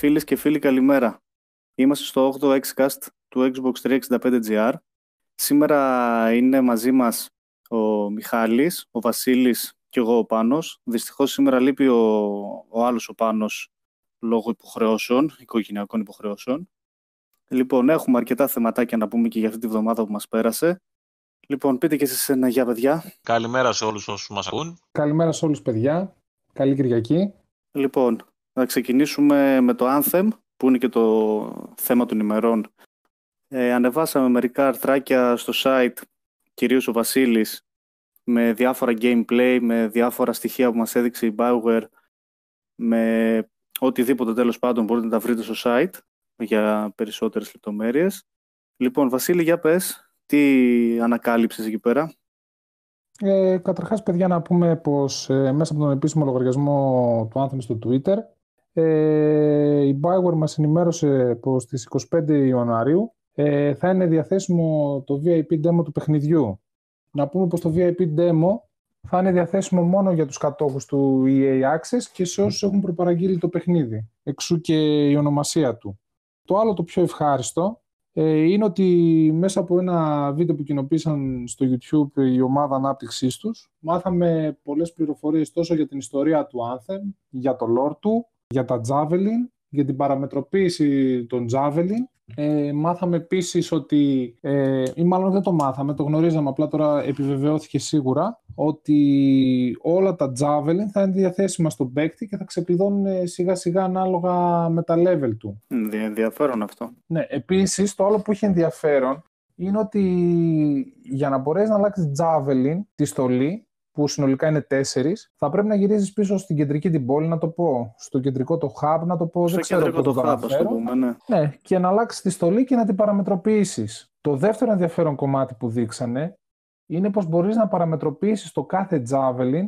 Φίλες και φίλοι καλημέρα. Είμαστε στο 8ο Xcast του Xbox 365GR. Σήμερα είναι μαζί μας ο Μιχάλης, ο Βασίλης και εγώ ο Πάνος. Δυστυχώς σήμερα λείπει ο, ο άλλος ο Πάνος λόγω υποχρεώσεων, οικογενειακών υποχρεώσεων. Λοιπόν, έχουμε αρκετά θεματάκια να πούμε και για αυτή τη βδομάδα που μας πέρασε. Λοιπόν, πείτε και εσείς ένα για παιδιά. Καλημέρα σε όλους όσους μας ακούν. Καλημέρα σε όλους παιδιά. Καλή Κυριακή. Λοιπόν, θα ξεκινήσουμε με το Anthem, που είναι και το θέμα των ημερών. Ε, ανεβάσαμε μερικά αρθράκια στο site, κυρίως ο Βασίλης, με διάφορα gameplay, με διάφορα στοιχεία που μας έδειξε η Bioware, με οτιδήποτε τέλος πάντων μπορείτε να τα βρείτε στο site για περισσότερες λεπτομέρειες. Λοιπόν, Βασίλη, για πες, τι ανακάλυψες εκεί πέρα; Ε, καταρχάς, παιδιά, να πούμε πως ε, μέσα από τον επίσημο λογαριασμό του Anthem στο Twitter ε, η Bioware μας ενημέρωσε πως στις 25 Ιανουαρίου ε, θα είναι διαθέσιμο το VIP demo του παιχνιδιού. Να πούμε πως το VIP demo θα είναι διαθέσιμο μόνο για τους κατόχους του EA Access και σε όσους έχουν προπαραγγείλει το παιχνίδι. Εξού και η ονομασία του. Το άλλο το πιο ευχάριστο ε, είναι ότι μέσα από ένα βίντεο που κοινοποίησαν στο YouTube η ομάδα ανάπτυξής τους μάθαμε πολλές πληροφορίες τόσο για την ιστορία του Anthem, για το lore του, για τα Javelin, για την παραμετροποίηση των Javelin. Ε, μάθαμε επίσης ότι, ε, ή μάλλον δεν το μάθαμε, το γνωρίζαμε, απλά τώρα επιβεβαιώθηκε σίγουρα, ότι όλα τα Javelin θα είναι διαθέσιμα στον παίκτη και θα ξεκλειδώνουν σιγά σιγά ανάλογα με τα level του. Ενδιαφέρον αυτό. Ναι, επίσης το άλλο που έχει ενδιαφέρον είναι ότι για να μπορέσεις να αλλάξεις Javelin τη στολή που συνολικά είναι τέσσερις, θα πρέπει να γυρίζεις πίσω στην κεντρική την πόλη, να το πω. Στο κεντρικό το hub, να το πω. Στο δεν ξέρω πώ το hub, ας πούμε, ναι. ναι. και να αλλάξεις τη στολή και να την παραμετροποιήσεις. Το δεύτερο ενδιαφέρον κομμάτι που δείξανε είναι πως μπορείς να παραμετροποιήσεις το κάθε Javelin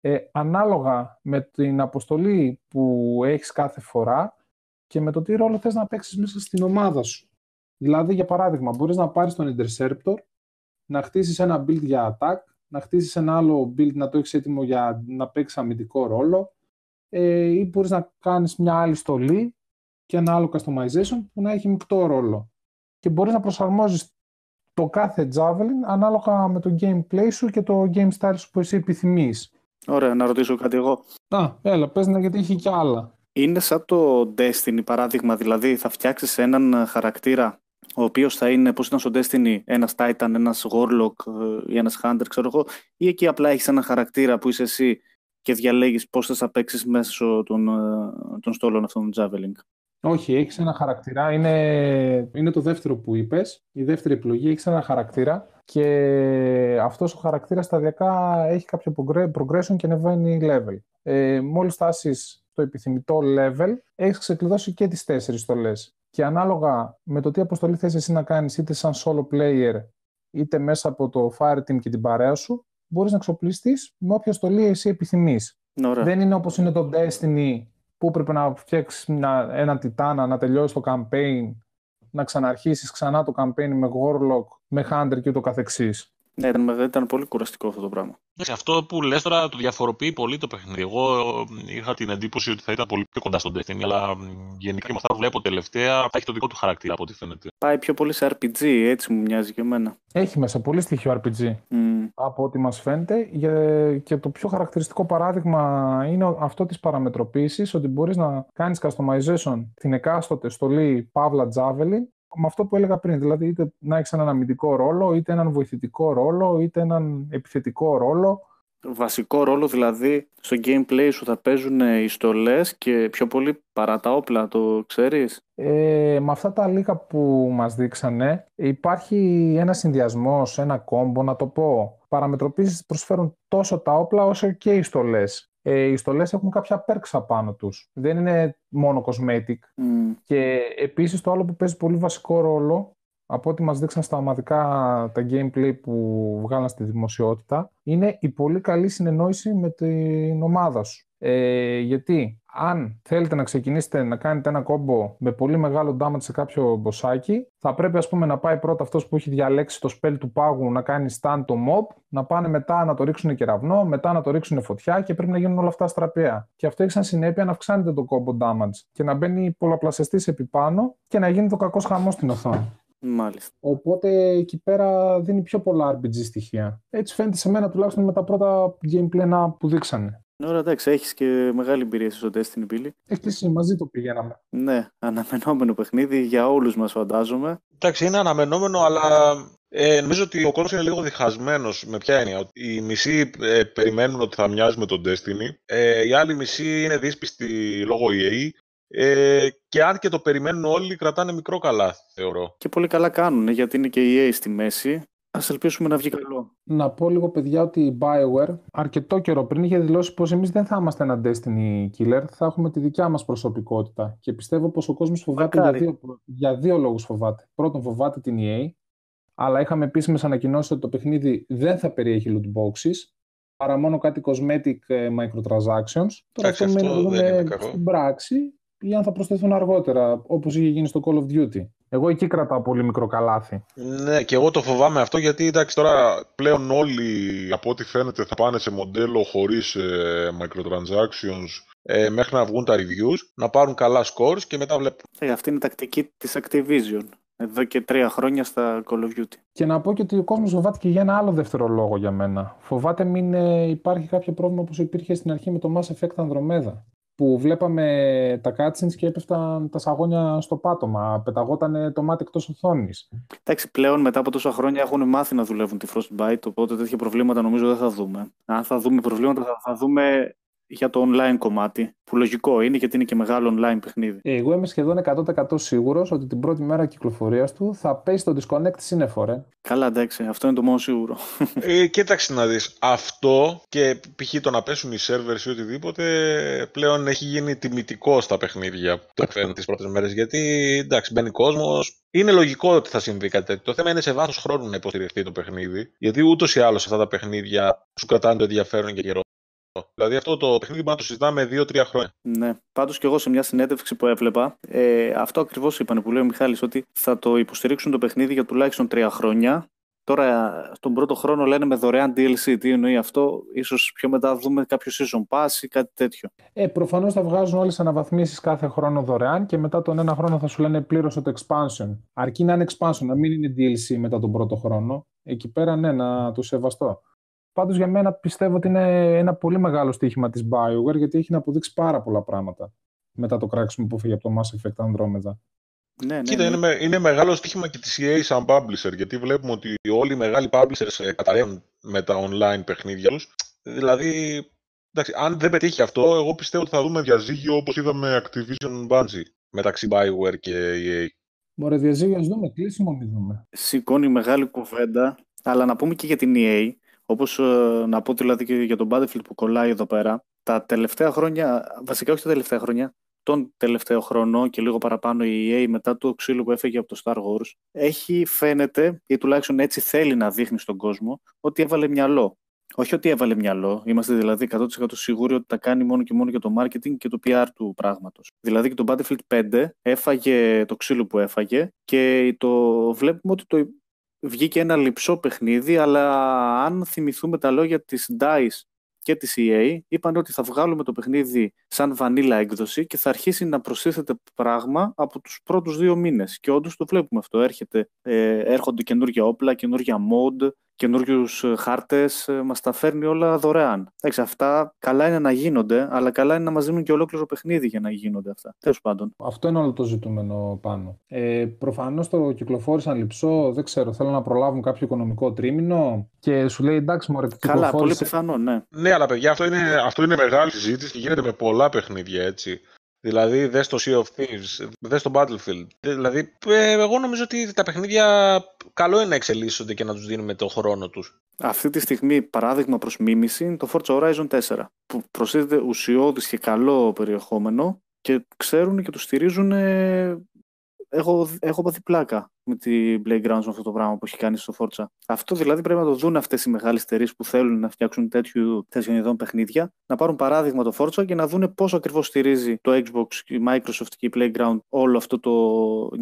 ε, ανάλογα με την αποστολή που έχεις κάθε φορά και με το τι ρόλο θες να παίξεις μέσα στην ομάδα σου. Δηλαδή, για παράδειγμα, μπορείς να πάρεις τον Interceptor, να χτίσεις ένα build για attack, να χτίσεις ένα άλλο build να το έχεις έτοιμο για να παίξεις αμυντικό ρόλο ε, ή μπορείς να κάνεις μια άλλη στολή και ένα άλλο customization που να έχει μεικτό ρόλο. Και μπορείς να προσαρμόζεις το κάθε Javelin ανάλογα με το gameplay σου και το game style σου που εσύ επιθυμείς. Ωραία, να ρωτήσω κάτι εγώ. Α, έλα, πες να γιατί έχει και άλλα. Είναι σαν το Destiny παράδειγμα, δηλαδή θα φτιάξεις έναν χαρακτήρα ο οποίος θα είναι, πώς ήταν στο Destiny, ένας Titan, ένας Warlock ε, ή ένας Hunter, ξέρω εγώ, ή εκεί απλά έχεις ένα χαρακτήρα που είσαι εσύ και διαλέγεις πώς θα παίξεις μέσω των, ε, των στόλων αυτών των Javelin. Όχι, έχεις ένα χαρακτήρα. Είναι, είναι το δεύτερο που είπες. Η δεύτερη επιλογή έχεις ένα χαρακτήρα και αυτός ο χαρακτήρας σταδιακά έχει κάποιο progression και ανεβαίνει level. Ε, Μόλις φτάσεις στο επιθυμητό level, έχεις ξεκλειδώσει και τις τέσσερις στολές και ανάλογα με το τι αποστολή θες εσύ να κάνεις είτε σαν solo player είτε μέσα από το Fireteam και την παρέα σου μπορείς να εξοπλιστείς με όποια στολή εσύ επιθυμείς. Δεν είναι όπως είναι το Destiny που πρέπει να φτιάξεις έναν Τιτάνα, να τελειώσει το campaign, να ξαναρχίσεις ξανά το campaign με Warlock, με Hunter και ούτω καθεξής. Ναι, ήταν, ήταν πολύ κουραστικό αυτό το πράγμα. Σε αυτό που λες τώρα το διαφοροποιεί πολύ το παιχνίδι. Εγώ είχα την εντύπωση ότι θα ήταν πολύ πιο κοντά στον Destiny, αλλά γενικά και με αυτά που βλέπω τελευταία θα έχει το δικό του χαρακτήρα από ό,τι φαίνεται. Πάει πιο πολύ σε RPG, έτσι μου μοιάζει και εμένα. Έχει μέσα πολύ στοιχείο RPG mm. από ό,τι μας φαίνεται και το πιο χαρακτηριστικό παράδειγμα είναι αυτό της παραμετροποίησης, ότι μπορείς να κάνεις customization την εκάστοτε στολή Pavla Javelin με αυτό που έλεγα πριν, δηλαδή είτε να έχεις έναν αμυντικό ρόλο, είτε έναν βοηθητικό ρόλο, είτε έναν επιθετικό ρόλο. Βασικό ρόλο δηλαδή στο gameplay σου θα παίζουν οι στολές και πιο πολύ παρά τα όπλα, το ξέρεις; Ε, με αυτά τα λίγα που μας δείξανε υπάρχει ένα συνδυασμό, ένα κόμπο να το πω. Παραμετροποίησεις προσφέρουν τόσο τα όπλα όσο και οι στολές ε, οι στολές έχουν κάποια perks απάνω τους. Δεν είναι μόνο cosmetic. Και επίσης το άλλο που παίζει πολύ βασικό ρόλο, από ό,τι μας δείξαν στα ομαδικά τα gameplay που βγάλαν στη δημοσιότητα, είναι η πολύ καλή συνεννόηση με την ομάδα σου. Ε, γιατί αν θέλετε να ξεκινήσετε να κάνετε ένα κόμπο με πολύ μεγάλο damage σε κάποιο μποσάκι, θα πρέπει ας πούμε να πάει πρώτα αυτός που έχει διαλέξει το spell του πάγου να κάνει stand το mob, να πάνε μετά να το ρίξουν κεραυνό, μετά να το ρίξουν φωτιά και πρέπει να γίνουν όλα αυτά στραπέα. Και αυτό έχει σαν συνέπεια να αυξάνετε το κόμπο damage και να μπαίνει πολλαπλασιαστής επί πάνω και να γίνει το κακός χαμός στην οθόνη. Μάλιστα. Οπότε εκεί πέρα δίνει πιο πολλά RPG στοιχεία. Έτσι φαίνεται σε μένα τουλάχιστον με τα πρώτα gameplay που δείξανε. Ωραία, εντάξει, έχεις και μεγάλη εμπειρία στο Destiny Billy. Έχει εσύ, μαζί το πηγαίναμε. Ναι, αναμενόμενο παιχνίδι για όλους μας, φαντάζομαι. Εντάξει, είναι αναμενόμενο, αλλά ε, νομίζω ότι ο κόσμος είναι λίγο διχασμένος. Με ποια έννοια, ότι οι μισοί ε, περιμένουν ότι θα μοιάζει με τον Destiny, ε, οι άλλοι μισοί είναι δύσπιστοι λόγω EA. Ε, και αν και το περιμένουν όλοι, κρατάνε μικρό καλά, θεωρώ. Και πολύ καλά κάνουν, γιατί είναι και η EA στη μέση. Α ελπίσουμε να βγει καλό. Να πω λίγο, παιδιά, ότι η Bioware αρκετό καιρό πριν είχε δηλώσει πως εμείς δεν θα είμαστε ένα Destiny Killer, θα έχουμε τη δικιά μας προσωπικότητα. Και πιστεύω πως ο κόσμος φοβάται για δύο, για δύο λόγους. Φοβάται. Πρώτον, φοβάται την EA, αλλά είχαμε επίσημες ανακοινώσεις ότι το παιχνίδι δεν θα περιέχει loot boxes, παρά μόνο κάτι cosmetic ε, microtransactions. Τώρα αυτό μένει να δούμε στην πράξη ή αν θα προσθεθούν αργότερα, όπως είχε γίνει στο Call of Duty. Εγώ εκεί κρατάω πολύ μικρό καλάθι. Ναι, και εγώ το φοβάμαι αυτό γιατί εντάξει τώρα πλέον όλοι από ό,τι φαίνεται θα πάνε σε μοντέλο χωρίς ε, microtransactions ε, μέχρι να βγουν τα reviews, να πάρουν καλά scores και μετά βλέπω. Ε, αυτή είναι η τακτική της Activision. Εδώ και τρία χρόνια στα Call of Duty. Και να πω και ότι ο κόσμος φοβάται και για ένα άλλο δεύτερο λόγο για μένα. Φοβάται μην ε, υπάρχει κάποιο πρόβλημα όπως υπήρχε στην αρχή με το Mass Effect Andromeda που βλέπαμε τα cutscenes και έπεφταν τα σαγόνια στο πάτωμα. Πεταγόταν το μάτι εκτός οθόνης. Εντάξει, πλέον μετά από τόσα χρόνια έχουν μάθει να δουλεύουν τη Frostbite, οπότε τέτοια προβλήματα νομίζω δεν θα δούμε. Αν θα δούμε προβλήματα, θα, θα δούμε για το online κομμάτι. Που λογικό είναι γιατί είναι και μεγάλο online παιχνίδι. Εγώ είμαι σχεδόν 100% σίγουρος ότι την πρώτη μέρα κυκλοφορίας του θα πέσει το disconnect σύννεφορε. Καλά, εντάξει, αυτό είναι το μόνο σίγουρο. Ε, κοίταξε να δεις. Αυτό και π.χ. το να πέσουν οι servers ή οτιδήποτε πλέον έχει γίνει τιμητικό στα παιχνίδια που το εκφέρουν τις πρώτες μέρες. Γιατί εντάξει, μπαίνει κόσμος. Είναι λογικό ότι θα συμβεί κάτι τέτοιο. Το θέμα είναι σε βάθος χρόνου να υποστηριχθεί το παιχνίδι. Γιατί ούτως ή άλλως αυτά τα παιχνίδια σου κρατάνε το ενδιαφέρον και καιρό. Δηλαδή αυτό το παιχνίδι μπορούμε να το συζητάμε 2-3 χρόνια. Ναι. Πάντως και εγώ σε μια συνέντευξη που έβλεπα, ε, αυτό ακριβώς είπαν που λέει ο Μιχάλης, ότι θα το υποστηρίξουν το παιχνίδι για τουλάχιστον 3 χρόνια. Τώρα, στον πρώτο χρόνο λένε με δωρεάν DLC. Τι εννοεί αυτό, ίσως πιο μετά δούμε κάποιο season pass ή κάτι τέτοιο. Ε, Προφανώς θα βγάζουν όλες τις αναβαθμίσεις κάθε χρόνο δωρεάν και μετά τον ένα χρόνο θα σου λένε πλήρωσε το expansion. Αρκεί να είναι expansion, να μην είναι DLC μετά τον πρώτο χρόνο. Εκεί πέρα, ναι, να του σεβαστώ. Πάντως για μένα πιστεύω ότι είναι ένα πολύ μεγάλο στοίχημα της BioWare γιατί έχει να αποδείξει πάρα πολλά πράγματα μετά το κράξιμο που φύγει από το Mass Effect Andromeda. Ναι, ναι, Κοίτα, ναι. Είναι, είναι μεγάλο στοίχημα και της EA σαν publisher, γιατί βλέπουμε ότι όλοι οι μεγάλοι publishers ε, καταραίουν με τα online παιχνίδια τους. Δηλαδή, εντάξει, αν δεν πετύχει αυτό, εγώ πιστεύω ότι θα δούμε διαζύγιο όπως είδαμε Activision Bungie μεταξύ BioWare και EA. Μωρέ, διαζύγιο ας δούμε, κλείσιμο μην δούμε. Σηκώνει μεγάλη κουβέντα, αλλά να πούμε και για την EA, Όπως ε, να πω δηλαδή και για τον Battlefield που κολλάει εδώ πέρα, τα τελευταία χρόνια, βασικά όχι τα τελευταία χρόνια, τον τελευταίο χρόνο και λίγο παραπάνω η EA μετά το ξύλο που έφεγε από το Star Wars, έχει φαίνεται, ή τουλάχιστον έτσι θέλει να δείχνει στον κόσμο, ότι έβαλε μυαλό. Όχι ότι έβαλε μυαλό, είμαστε δηλαδή 100% σίγουροι ότι τα κάνει μόνο και μόνο για το marketing και το PR του πράγματος. Δηλαδή και το Battlefield 5 έφαγε το ξύλο που έφαγε και το βλέπουμε ότι το βγήκε ένα λυψό παιχνίδι, αλλά αν θυμηθούμε τα λόγια της DICE και της EA, είπαν ότι θα βγάλουμε το παιχνίδι σαν βανίλα έκδοση και θα αρχίσει να προσθέθεται πράγμα από τους πρώτους δύο μήνες. Και όντως το βλέπουμε αυτό. Έρχεται, ε, έρχονται καινούργια όπλα, καινούργια mod, καινούριους ε, χάρτες, ε, μας τα φέρνει όλα δωρεάν. Εντάξει, αυτά καλά είναι να γίνονται, αλλά καλά είναι να μας δίνουν και ολόκληρο παιχνίδι για να γίνονται αυτά. Τέλος πάντων. Αυτό είναι όλο το ζητούμενο πάνω. Ε, Προφανώς το κυκλοφόρησαν λυψό, δεν ξέρω, θέλω να προλάβουν κάποιο οικονομικό τρίμηνο και σου λέει εντάξει, μωρέ, Καλά, πολύ πιθανό, ναι. Ναι, αλλά παιδιά, αυτό είναι, αυτό είναι μεγάλη συζήτηση και γίνεται με πολλά παιχνίδια έτσι. Δηλαδή, δες το Sea of Thieves, δες το Battlefield. Δηλαδή, ε, εγώ νομίζω ότι τα παιχνίδια καλό είναι να εξελίσσονται και να τους δίνουμε το χρόνο τους. Αυτή τη στιγμή, παράδειγμα προς μίμηση, είναι το Forza Horizon 4, που προσθέτει ουσιώδης και καλό περιεχόμενο και ξέρουν και το στηρίζουν έχω, έχω πάθει πλάκα με την Playgrounds με αυτό το πράγμα που έχει κάνει στο Forza. Αυτό δηλαδή πρέπει να το δουν αυτές οι μεγάλες εταιρείες που θέλουν να φτιάξουν τέτοιου, τέτοιων ειδών παιχνίδια, να πάρουν παράδειγμα το Forza και να δουν πώ ακριβώς στηρίζει το Xbox, η Microsoft και η Playground όλο αυτό το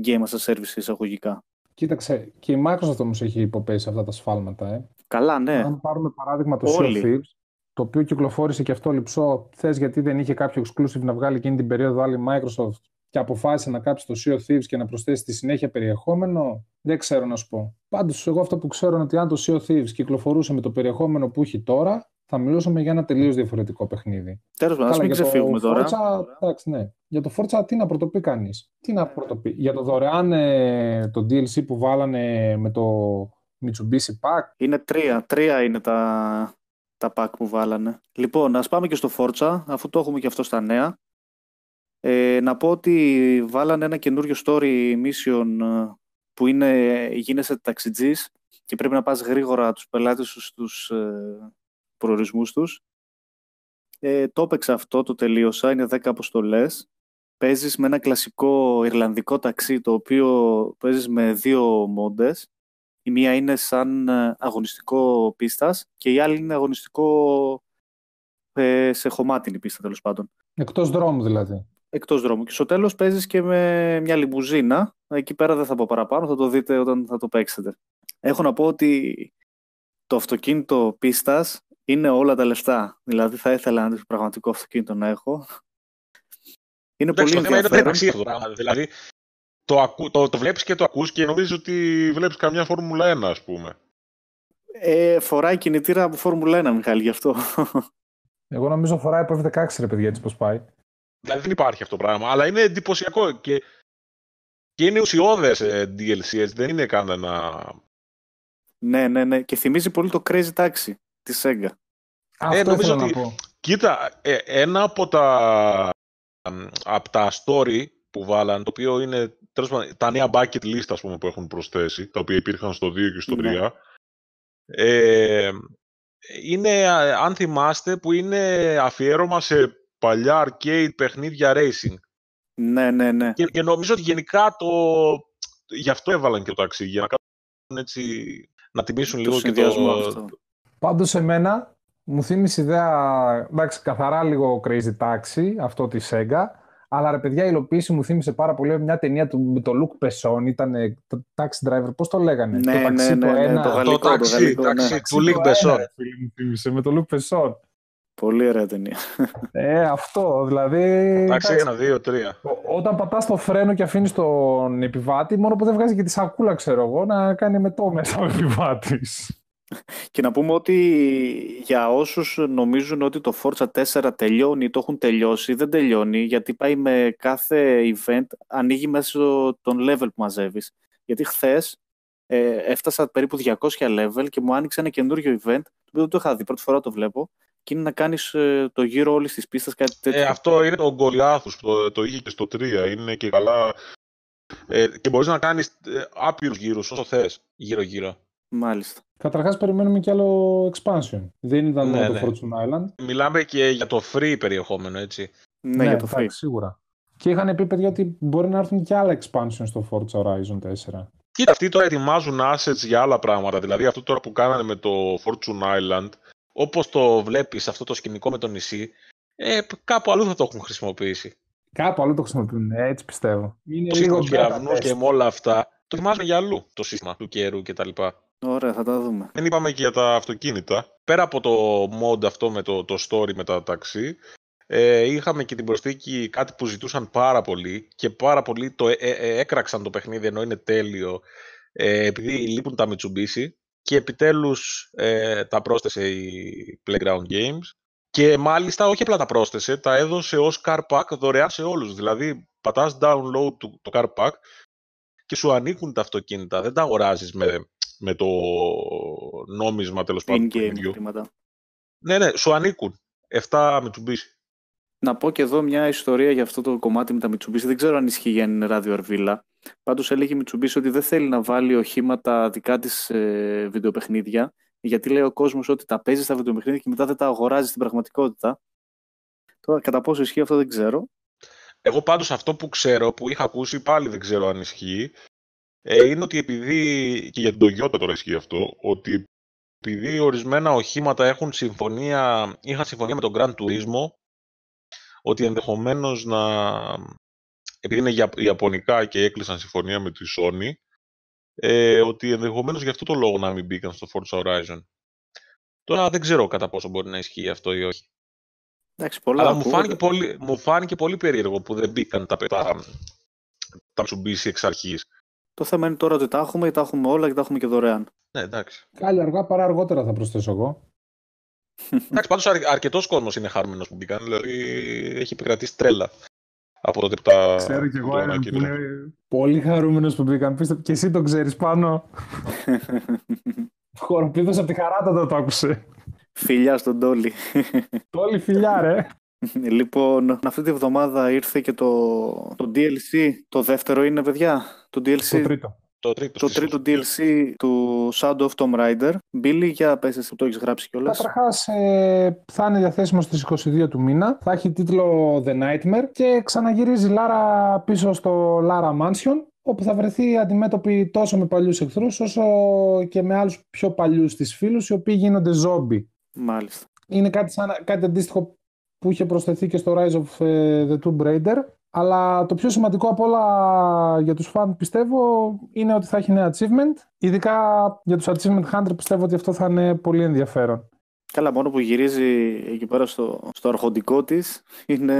game as a service εισαγωγικά. Κοίταξε, και η Microsoft όμως έχει υποπέσει αυτά τα σφάλματα. Ε. Καλά, ναι. Αν πάρουμε παράδειγμα το Sea of Thieves, το οποίο κυκλοφόρησε και αυτό λυψό, θες γιατί δεν είχε κάποιο exclusive να βγάλει εκείνη την περίοδο άλλη Microsoft και αποφάσισε να κάψει το Sea of Thieves και να προσθέσει τη συνέχεια περιεχόμενο, δεν ξέρω να σου πω. Πάντως, εγώ αυτό που ξέρω είναι ότι αν το Sea of Thieves κυκλοφορούσε με το περιεχόμενο που έχει τώρα, θα μιλούσαμε για ένα τελείως διαφορετικό παιχνίδι. Τέλος πάντων, ας μην ξεφύγουμε τώρα. Forza, εντάξει, ναι. Για το Forza, τι να πρωτοπεί κανείς; Τι να πρωτοπεί; Για το δωρεάν ε, το DLC που βάλανε με το Mitsubishi Pack; Είναι τρία. Τρία είναι τα, τα pack που βάλανε. Λοιπόν, ας πάμε και στο Forza, αφού το έχουμε και αυτό στα νέα. Ε, να πω ότι βάλανε ένα καινούριο story mission ε, που είναι γίνεσαι ταξιτζής και πρέπει να πας γρήγορα τους πελάτες σου στους ε, προορισμούς τους. Ε, το έπαιξα αυτό, το τελείωσα, είναι 10 αποστολές. Παίζεις με ένα κλασικό Ιρλανδικό ταξί, το οποίο παίζεις με δύο μόντες. Η μία είναι σαν ε, αγωνιστικό πίστας και η άλλη είναι αγωνιστικό ε, σε χωμάτινη πίστα, τέλος πάντων. Εκτός δρόμου δηλαδή εκτός δρόμου. Και στο τέλος παίζεις και με μια λιμπουζίνα. Εκεί πέρα δεν θα πω παραπάνω, θα το δείτε όταν θα το παίξετε. Έχω να πω ότι το αυτοκίνητο πίστας είναι όλα τα λεφτά. Δηλαδή θα ήθελα ένα πραγματικό αυτοκίνητο να έχω. Είναι πολύ ενδιαφέρον. Είναι δηλαδή, το, ακού, το, το βλέπεις και το ακούς και νομίζεις ότι βλέπεις καμιά Φόρμουλα 1, ας πούμε. Ε, φοράει κινητήρα από Φόρμουλα 1, Μιχάλη, γι' αυτό. Εγώ νομίζω φοράει από F16, ρε παιδιά, έτσι πώς πάει. Δηλαδή δεν υπάρχει αυτό το πράγμα. Αλλά είναι εντυπωσιακό και, και είναι ουσιώδες ε, DLC, έτσι. Δεν είναι κανένα. Ναι, ναι, ναι. Και θυμίζει πολύ το Crazy Taxi της Sega. Ε, νομίζω ότι... Πω. Κοίτα, ε, ένα από τα, από τα story που βάλαν, το οποίο είναι τέλος τα νέα bucket list ας πούμε, που έχουν προσθέσει, τα οποία υπήρχαν στο 2 και στο 3, ναι. ε, είναι, αν θυμάστε, που είναι αφιέρωμα σε παλιά arcade παιχνίδια racing. Ναι, ναι, ναι. Και, και νομίζω ότι γενικά το... Γι' αυτό έβαλαν και το ταξί, για να κάνουν έτσι... να τιμήσουν λίγο και το... Αυτό. Πάντως σε μένα μου θύμισε ιδέα, εντάξει, καθαρά λίγο crazy taxi, αυτό της Sega, αλλά ρε παιδιά, η υλοποίηση μου θύμισε πάρα πολύ μια ταινία του, με το Luke Besson, ήταν το Taxi Driver, πώς το λέγανε. Ναι, το ταξί ναι, ναι, ναι, ένα, το γαλλικό, το, ταξί, το ταξί, ναι. του Luke Besson. Μου θύμισε, με το Luke Besson. Πολύ ωραία ταινία. Ε, αυτό, δηλαδή... Εντάξει, ένα, δύο, τρία. Όταν πατάς το φρένο και αφήνεις τον επιβάτη, μόνο που δεν βγάζει και τη σακούλα, ξέρω εγώ, να κάνει με το μέσα ο επιβάτης. Και να πούμε ότι για όσους νομίζουν ότι το Forza 4 τελειώνει, το έχουν τελειώσει, δεν τελειώνει, γιατί πάει με κάθε event, ανοίγει μέσω των level που μαζεύεις. Γιατί χθες ε, έφτασα περίπου 200 level και μου άνοιξε ένα καινούριο event, το οποίο δεν το είχα δει, πρώτη φορά το βλέπω, και είναι να κάνεις ε, το γύρο όλης της πίστας κάτι τέτοιο; Ε, αυτό είναι το Γκολιάθους που το, το είχε και στο 3. Είναι και καλά. Ε, και μπορείς να κάνεις ε, άπειρους γύρους όσο θες, γύρω-γύρω. Μάλιστα. Καταρχάς περιμένουμε κι άλλο expansion. Δεν ήταν ναι, μόνο ναι. το Fortune Island. Μιλάμε και για το free περιεχόμενο, έτσι. Ναι, ναι για το free. Σίγουρα. Και είχαν πει παιδιά ότι μπορεί να έρθουν και άλλα expansion στο Forza Horizon 4. Κοίτα, αυτοί τώρα ετοιμάζουν assets για άλλα πράγματα. Δηλαδή αυτό τώρα που κάνανε με το Fortune Island όπως το βλέπεις αυτό το σκηνικό με το νησί, ε, κάπου αλλού θα το έχουν χρησιμοποιήσει. Κάπου αλλού το χρησιμοποιούν, ε, έτσι πιστεύω. Είναι το λίγο κεραυνούς και με όλα αυτά. Το θυμάσαι για αλλού το σύστημα του καιρού κτλ. Ωραία, θα τα δούμε. Δεν είπαμε και για τα αυτοκίνητα. Πέρα από το mod αυτό με το, το story με τα ταξί, ε, είχαμε και την προσθήκη κάτι που ζητούσαν πάρα πολύ και πάρα πολύ το ε, ε, έκραξαν το παιχνίδι ενώ είναι τέλειο ε, επειδή λείπουν τα Mitsubishi και επιτέλους ε, τα πρόσθεσε η Playground Games και μάλιστα όχι απλά τα πρόσθεσε, τα έδωσε ως car pack δωρεάν σε όλους. Δηλαδή πατάς download το, το car pack και σου ανήκουν τα αυτοκίνητα. Δεν τα αγοράζεις με, με το νόμισμα τέλος πάντων. In-game Ναι, ναι, σου ανήκουν. 7 Mitsubishi. Να πω και εδώ μια ιστορία για αυτό το κομμάτι με τα Mitsubishi. Δεν ξέρω αν ισχύει για είναι ράδιο Αρβίλα. Πάντως έλεγε η Mitsubishi ότι δεν θέλει να βάλει οχήματα δικά της ε, βιντεοπαιχνίδια, γιατί λέει ο κόσμος ότι τα παίζει στα βιντεοπαιχνίδια και μετά δεν τα αγοράζει στην πραγματικότητα. Τώρα, κατά πόσο ισχύει αυτό δεν ξέρω. Εγώ πάντως αυτό που ξέρω, που είχα ακούσει, πάλι δεν ξέρω αν ισχύει, ε, είναι ότι επειδή, και για την Toyota τώρα ισχύει αυτό, ότι επειδή ορισμένα οχήματα έχουν συμφωνία, είχαν συμφωνία με τον Grand Turismo, ότι ενδεχομένως να, επειδή είναι ιαπωνικά και έκλεισαν συμφωνία με τη Sony, ε, ότι ενδεχομένως για αυτό το λόγο να μην μπήκαν στο Forza Horizon. Τώρα δεν ξέρω κατά πόσο μπορεί να ισχύει αυτό ή όχι. Εντάξει, πολλά Αλλά μου φάνηκε, πολύ, μου φάνηκε πολύ περίεργο που δεν μπήκαν τα, τα, τα Mitsubishi εξ αρχής. Το θέμα είναι τώρα ότι τα έχουμε, τα έχουμε όλα και τα έχουμε και δωρεάν. Ναι, εντάξει. Καλή αργά παρά αργότερα θα προσθέσω εγώ. εντάξει, πάντως αρ, αρκετός κόσμος είναι χαρούμενος που μπήκαν, δηλαδή έχει επικρατήσει τρέλα από τότε που τα Ξέρω κι εγώ έναν που είναι πολύ χαρούμενος που μπήκαν. Πίστευε και εσύ το ξέρεις πάνω. Χοροπίδος από τη χαράτα το άκουσε. Φιλιά στον Τόλι. Τόλι φιλιά ρε. Λοιπόν, αυτή τη βδομάδα ήρθε και το, το DLC. Το δεύτερο είναι, παιδιά. Το DLC. Το τρίτο. Το τρίτο, το τρίτο DLC του Shadow of Tomb Raider. Μπίλι, για πες εσύ που το έχεις γράψει κιόλας. Καταρχάς, ε, θα είναι διαθέσιμο στις 22 του μήνα. Θα έχει τίτλο The Nightmare και ξαναγυρίζει η Λάρα πίσω στο Lara Mansion όπου θα βρεθεί αντιμέτωπη τόσο με παλιούς εχθρούς όσο και με άλλους πιο παλιούς της φίλους οι οποίοι γίνονται ζόμπι. Μάλιστα. Είναι κάτι, σαν, κάτι αντίστοιχο που είχε προσθεθεί και στο Rise of ε, the Tomb Raider. Αλλά το πιο σημαντικό από όλα για τους φαν πιστεύω είναι ότι θα έχει νέα achievement. Ειδικά για τους achievement hunter πιστεύω ότι αυτό θα είναι πολύ ενδιαφέρον. Καλά, μόνο που γυρίζει εκεί πέρα στο, στο αρχοντικό της είναι...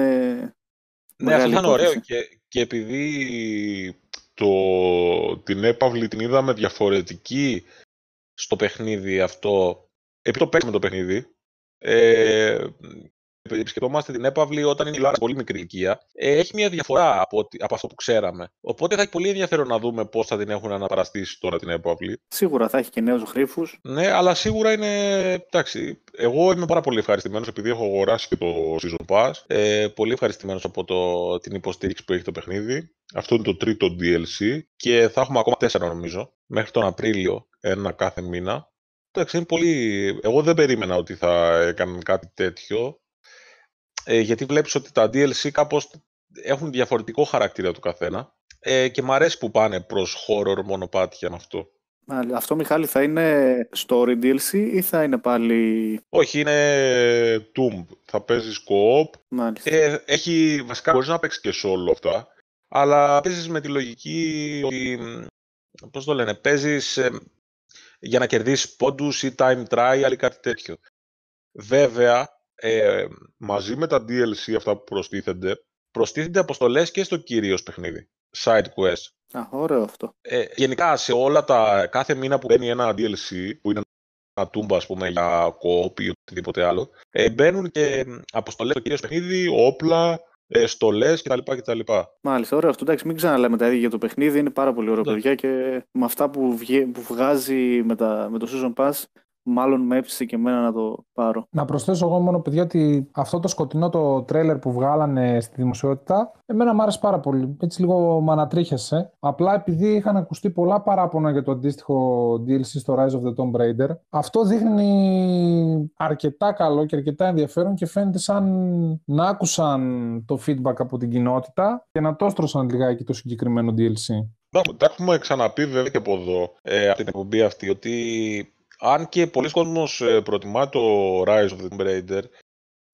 Ναι, αυτό θα είναι ωραίο και, και επειδή το, την έπαυλη την είδαμε διαφορετική στο παιχνίδι αυτό, επειδή το παίξαμε το παιχνίδι, ε, επισκεπτόμαστε την έπαυλη όταν είναι η Λάρα πολύ μικρή ηλικία, ε, έχει μια διαφορά από, από αυτό που ξέραμε. Οπότε θα έχει πολύ ενδιαφέρον να δούμε πώς θα την έχουν αναπαραστήσει τώρα την έπαυλη. Σίγουρα θα έχει και νέους γρήφου. Ναι, αλλά σίγουρα είναι. Εντάξει, εγώ είμαι πάρα πολύ ευχαριστημένος επειδή έχω αγοράσει και το Season Pass. Ε, πολύ ευχαριστημένος από το, την υποστήριξη που έχει το παιχνίδι. Αυτό είναι το τρίτο DLC και θα έχουμε ακόμα τέσσερα νομίζω μέχρι τον Απρίλιο, ένα κάθε μήνα. Εντάξει, είναι πολύ... Εγώ δεν περίμενα ότι θα έκαναν κάτι τέτοιο ε, γιατί βλέπεις ότι τα DLC κάπως έχουν διαφορετικό χαρακτήρα του καθένα ε, και μου αρέσει που πάνε προς horror μονοπάτια με αυτό. Αυτό, Μιχάλη, θα είναι story DLC ή θα είναι πάλι... Όχι, είναι Tomb. Θα παίζεις co-op. Μάλιστα. Ε, έχει, βασικά μπορείς να παίξεις και solo αυτά, αλλά παίζεις με τη λογική ότι, πώς το λένε, παίζεις ε, για να κερδίσεις πόντους ή time trial ή κάτι τέτοιο. Βέβαια, ε, μαζί με τα DLC αυτά που προστίθενται, προστίθενται αποστολές και στο κυρίως παιχνίδι. Side quest. Α, ωραίο αυτό. Ε, γενικά σε όλα τα, κάθε μήνα που μπαίνει ένα DLC, που είναι ένα τούμπα ας πούμε για co ή οτιδήποτε άλλο, ε, μπαίνουν και αποστολές στο κυρίως παιχνίδι, όπλα, ε, στολές κτλ, Μάλιστα, ωραίο αυτό. Εντάξει, μην ξαναλέμε τα ίδια για το παιχνίδι. Είναι πάρα πολύ ωραίο, ναι. παιδιά. Και με αυτά που, που βγάζει με, τα, με το Season Pass, μάλλον με έψησε και εμένα να το πάρω. Να προσθέσω εγώ μόνο, παιδιά, ότι αυτό το σκοτεινό το τρέλερ που βγάλανε στη δημοσιότητα, εμένα μου άρεσε πάρα πολύ. Έτσι λίγο με ανατρίχιασε. Απλά επειδή είχαν ακουστεί πολλά παράπονα για το αντίστοιχο DLC στο Rise of the Tomb Raider, αυτό δείχνει αρκετά καλό και αρκετά ενδιαφέρον και φαίνεται σαν να άκουσαν το feedback από την κοινότητα και να το έστρωσαν λιγάκι το συγκεκριμένο DLC. Τα έχουμε ξαναπεί βέβαια και από εδώ, ε, από την εκπομπή αυτή, ότι αν και πολλοί κόσμος ε, προτιμά το Rise of the Tomb Raider,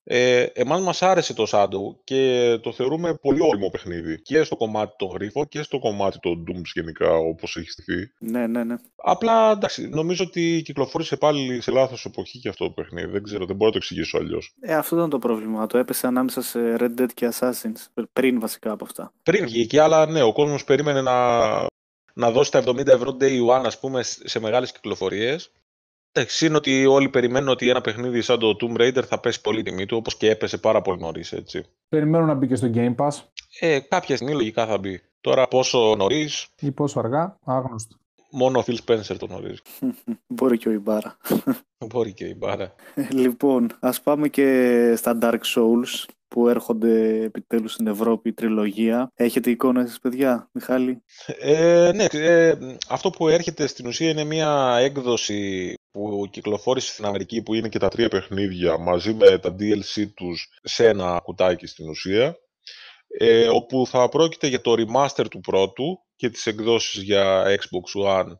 ε, εμάς μας άρεσε το Shadow και το θεωρούμε πολύ όριμο παιχνίδι. Και στο κομμάτι των γρίφων και στο κομμάτι των Dooms γενικά όπως έχει στηθεί. Ναι, ναι, ναι. Απλά εντάξει, νομίζω ότι κυκλοφόρησε πάλι σε λάθος εποχή και αυτό το παιχνίδι. Δεν ξέρω, δεν μπορώ να το εξηγήσω αλλιώς. Ε, αυτό ήταν το πρόβλημα. Το έπεσε ανάμεσα σε Red Dead και Assassins. Πριν βασικά από αυτά. Πριν βγήκε, αλλά ναι, ο κόσμος περίμενε να, να δώσει τα 70 ευρώ day one ας πούμε σε μεγάλες κυκλοφορίες Εντάξει, είναι ότι όλοι περιμένουν ότι ένα παιχνίδι σαν το Tomb Raider θα πέσει πολύ τιμή του, όπως και έπεσε πάρα πολύ νωρίς, έτσι. Περιμένω να μπει και στο Game Pass. Ε, κάποια στιγμή λογικά θα μπει. Τώρα πόσο νωρίς; ή πόσο αργά, άγνωστο. Μόνο ο Phil Spencer το γνωρίζει. Μπορεί και ο Ιμπάρα. Μπορεί και ο Ιμπάρα. λοιπόν, ας πάμε και στα Dark Souls που έρχονται επιτέλους στην Ευρώπη, η τριλογία. Έχετε εικόνα εσείς, παιδιά, Μιχάλη; Ε, ναι, ε, αυτό που έρχεται στην ουσία είναι μια έκδοση που κυκλοφόρησε στην Αμερική που είναι και τα τρία παιχνίδια μαζί με τα DLC τους σε ένα κουτάκι στην ουσία. ε, όπου θα πρόκειται για το remaster του πρώτου και τις εκδόσεις για Xbox One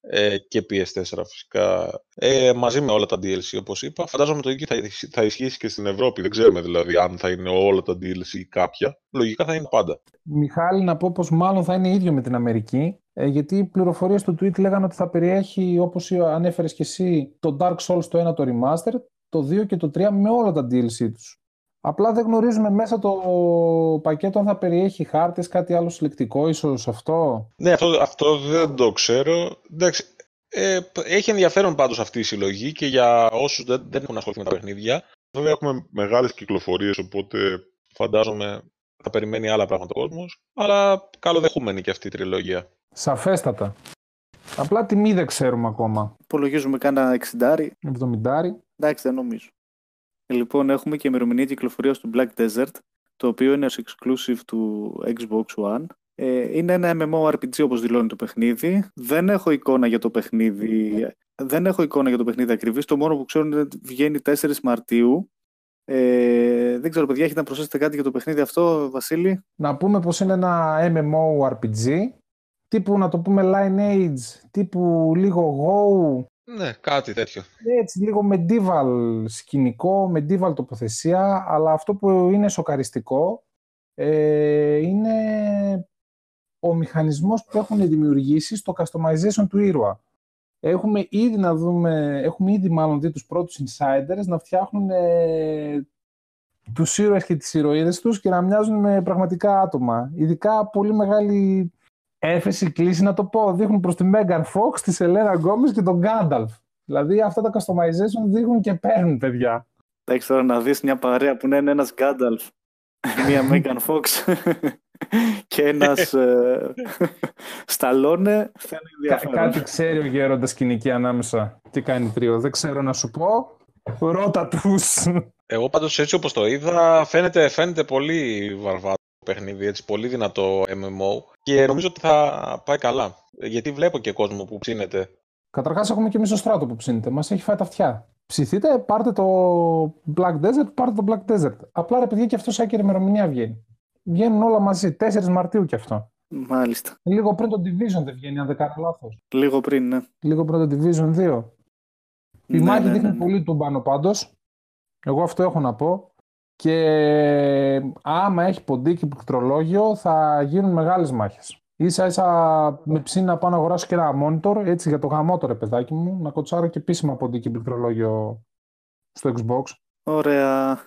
ε, και PS4 φυσικά, ε, μαζί με όλα τα DLC όπως είπα. Φαντάζομαι το ίδιο θα, θα ισχύσει και στην Ευρώπη, δεν ξέρουμε δηλαδή αν θα είναι όλα τα DLC ή κάποια. Λογικά θα είναι πάντα. Μιχάλη, να πω πως μάλλον θα είναι ίδιο με την Αμερική, ε, γιατί οι πληροφορίες στο tweet λέγανε ότι θα περιέχει, όπως ανέφερες και εσύ, το Dark Souls το 1 το Remaster, το 2 και το 3 με όλα τα DLC τους. Απλά δεν γνωρίζουμε μέσα το πακέτο αν θα περιέχει χάρτες, κάτι άλλο συλλεκτικό, ίσως αυτό. Ναι, αυτό, αυτό δεν το ξέρω. Εντάξει, ε, έχει ενδιαφέρον πάντως αυτή η συλλογή και για όσους δεν, δεν έχουν ασχοληθεί με τα παιχνίδια. Βέβαια έχουμε μεγάλες κυκλοφορίες, οπότε φαντάζομαι θα περιμένει άλλα πράγματα ο κόσμος. Αλλά καλοδεχούμενη και αυτή η τριλογία. Σαφέστατα. Απλά τιμή δεν ξέρουμε ακόμα. Υπολογίζουμε κάνα 60. 70. Εντάξει, δεν νομίζω. Λοιπόν, έχουμε και ημερομηνία κυκλοφορίας του Black Desert, το οποίο είναι exclusive του Xbox One. Ε, είναι ένα MMORPG όπως δηλώνει το παιχνίδι. Δεν έχω εικόνα για το παιχνίδι. Δεν έχω εικόνα για το παιχνίδι ακριβής. Το μόνο που ξέρω είναι ότι βγαίνει 4 Μαρτίου. Ε, δεν ξέρω, παιδιά, έχετε να προσθέσετε κάτι για το παιχνίδι αυτό, Βασίλη; Να πούμε πως είναι ένα MMORPG, τύπου να το πούμε Lineage, τύπου λίγο Go, ναι, κάτι τέτοιο. Έτσι, λίγο medieval σκηνικό, medieval τοποθεσία, αλλά αυτό που είναι σοκαριστικό ε, είναι ο μηχανισμός που έχουν δημιουργήσει στο customization του ήρωα. Έχουμε ήδη, να δούμε, έχουμε ήδη μάλλον δει τους πρώτους insiders να φτιάχνουν ε, τους ήρωες και τις ηρωίδες τους και να μοιάζουν με πραγματικά άτομα. Ειδικά πολύ μεγάλη έφεση κλίση να το πω. Δείχνουν προς τη Μέγαν Fox, τη Σελένα Γκόμες και τον Γκάνταλφ. Δηλαδή αυτά τα customization δείχνουν και παίρνουν, παιδιά. Εντάξει τώρα να δεις μια παρέα που είναι ένας Γκάνταλφ, μια Μέγαν Fox και ένας Σταλόνε. Κα, κάτι ξέρει ο γέροντας σκηνική ανάμεσα. Τι κάνει τρίο. Δεν ξέρω να σου πω. Ρώτα τους. Εγώ πάντως έτσι όπως το είδα, φαίνεται, φαίνεται πολύ βαρβάτο παιχνίδι, έτσι, πολύ δυνατό MMO και νομίζω ότι θα πάει καλά. Γιατί βλέπω και κόσμο που ψήνεται. Καταρχάς, έχουμε και εμείς το στράτο που ψήνεται. Μας έχει φάει τα αυτιά. Ψηθείτε, πάρτε το Black Desert, πάρτε το Black Desert. Απλά ρε παιδιά και αυτός σαν ημερομηνία βγαίνει. Βγαίνουν όλα μαζί. 4 Μαρτίου κι αυτό. Μάλιστα. Λίγο πριν το Division δεν βγαίνει, αν δεν κάνω λάθος. Λίγο πριν, ναι. Λίγο πριν το Division 2. Η ναι, μάχη ναι, δείχνει ναι, ναι. πολύ τον πάνω πάντως. Εγώ αυτό έχω να πω. Και άμα έχει ποντίκι πληκτρολόγιο θα γίνουν μεγάλες μάχες. Ίσα ίσα με ψήνει να πάω να αγοράσω και ένα monitor, έτσι για το γαμότο ρε παιδάκι μου, να κοτσάρω και επίσημα ποντίκι πληκτρολόγιο στο Xbox. Ωραία.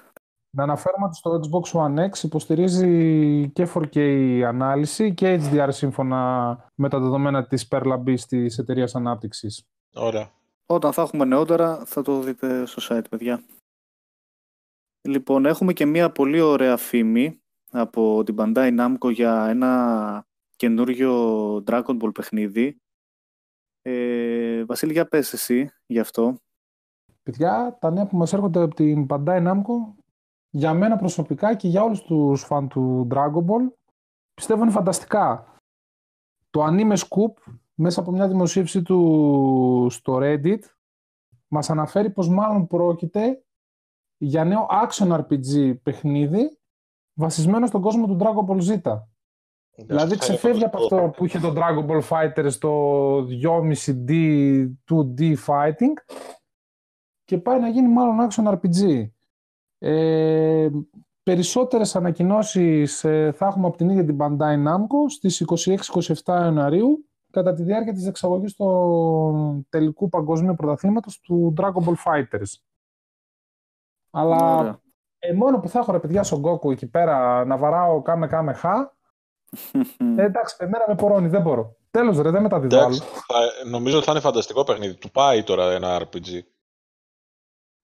Να αναφέρουμε ότι στο Xbox One X υποστηρίζει και 4K ανάλυση και HDR σύμφωνα με τα δεδομένα της Perla της εταιρείας ανάπτυξης. Ωραία. Όταν θα έχουμε νεότερα θα το δείτε στο site, παιδιά. Λοιπόν, έχουμε και μία πολύ ωραία φήμη από την Bandai Namco για ένα καινούριο Dragon Ball παιχνίδι. Ε, Βασίλη, για πες εσύ γι' αυτό. Παιδιά, τα νέα που μας έρχονται από την Bandai Namco, για μένα προσωπικά και για όλους τους φαν του Dragon Ball, πιστεύω είναι φανταστικά. Το Anime Scoop, μέσα από μια δημοσίευση του στο Reddit, μας αναφέρει πως μάλλον πρόκειται για νέο action RPG παιχνίδι βασισμένο στον κόσμο του Dragon Ball Z. Δηλαδή ξεφεύγει από αυτό που είχε το Dragon Ball Fighter στο 2,5D, 2D fighting και πάει να γίνει μάλλον action RPG. Ε, περισσότερες ανακοινώσεις ε, θα έχουμε από την ίδια την Bandai Namco στις 26-27 Ιανουαρίου κατά τη διάρκεια της εξαγωγής του τελικού παγκοσμίου πρωταθλήματος του Dragon Ball Fighters. Αλλά ε, μόνο που θα έχω ρε παιδιά στον Goku εκεί πέρα να βαράω κάμε κάμε χα. ε, εντάξει, εμένα με πορώνει, δεν μπορώ. Τέλος ρε, δεν μεταδίδω άλλο. νομίζω ότι θα είναι φανταστικό παιχνίδι. Του πάει τώρα ένα RPG.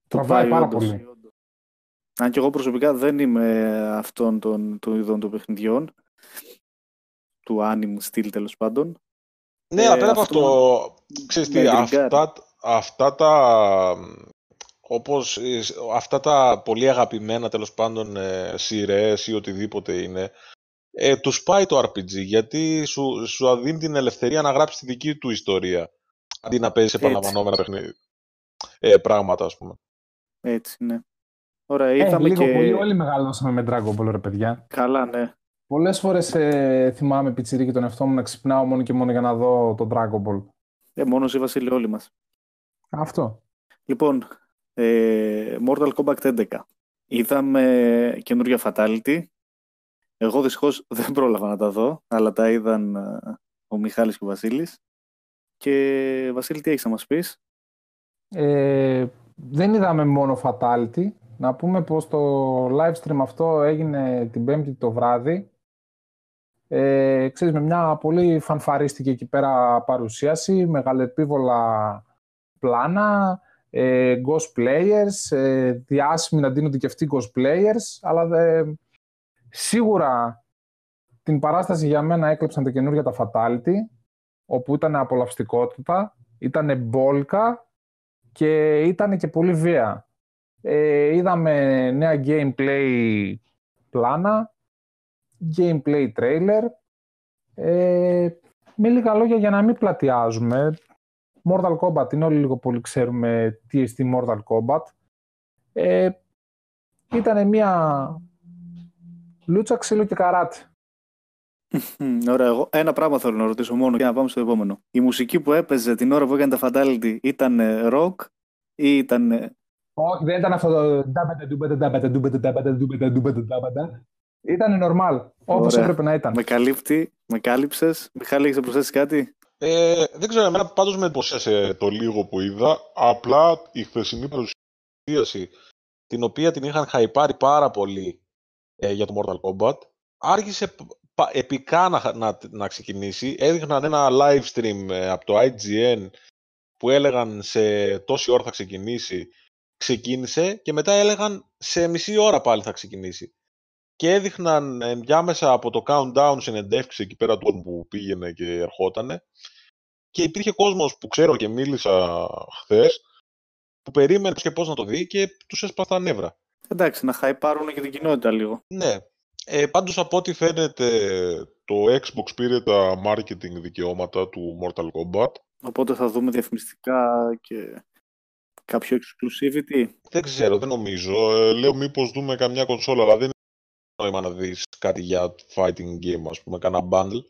Τραβάει πάρα πολύ. Αν και εγώ προσωπικά δεν είμαι αυτών των, των ειδών των παιχνιδιών. Του anime στυλ τέλος πάντων. Ναι, αλλά ε, πέρα από αυτό, ξέρεις τι, αυτά, αυτά τα όπως αυτά τα πολύ αγαπημένα τέλος πάντων ε, σειρές ή οτιδήποτε είναι, ε, τους πάει το RPG γιατί σου, σου δίνει την ελευθερία να γράψεις τη δική του ιστορία αντί να παίζεις επαναλαμβανόμενα παιχνίδια. Ε, πράγματα ας πούμε. Έτσι, ναι. Ωραία, είδαμε ε, λίγο και... πολύ όλοι μεγαλώσαμε με Dragon Ball, ρε παιδιά. Καλά, ναι. Πολλές φορές ε, θυμάμαι πιτσιρίκι τον εαυτό μου να ξυπνάω μόνο και μόνο για να δω τον Dragon Ball. Ε, μόνος η Βασίλη όλοι μας. Αυτό. Λοιπόν, ε, Mortal Kombat 11. Είδαμε καινούργια Fatality. Εγώ δυστυχώς δεν πρόλαβα να τα δω, αλλά τα είδαν ε, ο Μιχάλης και ο Βασίλης. Και Βασίλη, τι έχεις να μας πεις; Ε, δεν είδαμε μόνο Fatality. Να πούμε πως το live stream αυτό έγινε την Πέμπτη το βράδυ. Ε, ξέρεις, με μια πολύ φανφαρίστικη εκεί πέρα παρουσίαση, μεγαλεπίβολα πλάνα, ε, ghost players, ε, διάσημοι να δίνονται και αυτοί ghost players, αλλά σίγουρα την παράσταση για μένα έκλεψαν τα καινούργια τα Fatality, όπου ήταν απολαυστικότητα, ήταν μπόλκα και ήταν και πολύ βία. Ε, είδαμε νέα gameplay πλάνα, gameplay trailer. Ε, με λίγα λόγια για να μην πλατιάζουμε. Mortal Kombat είναι όλοι λίγο πολύ ξέρουμε τι είναι Mortal Kombat. Ε, ήταν μια λούτσα ξύλο και καράτη. Ωραία, εγώ ένα πράγμα θέλω να ρωτήσω μόνο και να πάμε στο επόμενο. Η μουσική που έπαιζε την ώρα που έκανε τα Fatality ήταν rock ή ήταν... Όχι, δεν ήταν αυτό το... Ήταν normal, όπως έπρεπε να ήταν. Με καλύπτει, με κάλυψες. Μιχάλη, έχεις να προσθέσεις κάτι; Ε, δεν ξέρω, εμένα πάντως με εντυπωσίασε το λίγο που είδα. Απλά η χθεσινή παρουσίαση, την οποία την είχαν χαϊπάρει πάρα πολύ ε, για το Mortal Kombat, άρχισε επικά να, να, να ξεκινήσει. Έδειχναν ένα live stream ε, από το IGN που έλεγαν σε τόση ώρα θα ξεκινήσει. Ξεκίνησε και μετά έλεγαν σε μισή ώρα πάλι θα ξεκινήσει. Και έδειχναν ενδιάμεσα από το countdown συνεντεύξεις εκεί πέρα του που πήγαινε και ερχότανε. Και υπήρχε κόσμος που ξέρω και μίλησα χθες που περίμενε και πώς να το δει και τους έσπασε τα νεύρα. Εντάξει, να χαϊπάρουν και την κοινότητα λίγο. Ναι, ε, πάντως από ό,τι φαίνεται το Xbox πήρε τα marketing δικαιώματα του Mortal Kombat. Οπότε θα δούμε διαφημιστικά και κάποιο exclusivity. Δεν ξέρω, δεν νομίζω. Ε, λέω μήπως δούμε καμιά κονσόλα, αλλά δεν είναι νόημα να δεις κάτι για fighting game, ας πούμε, κανένα bundle.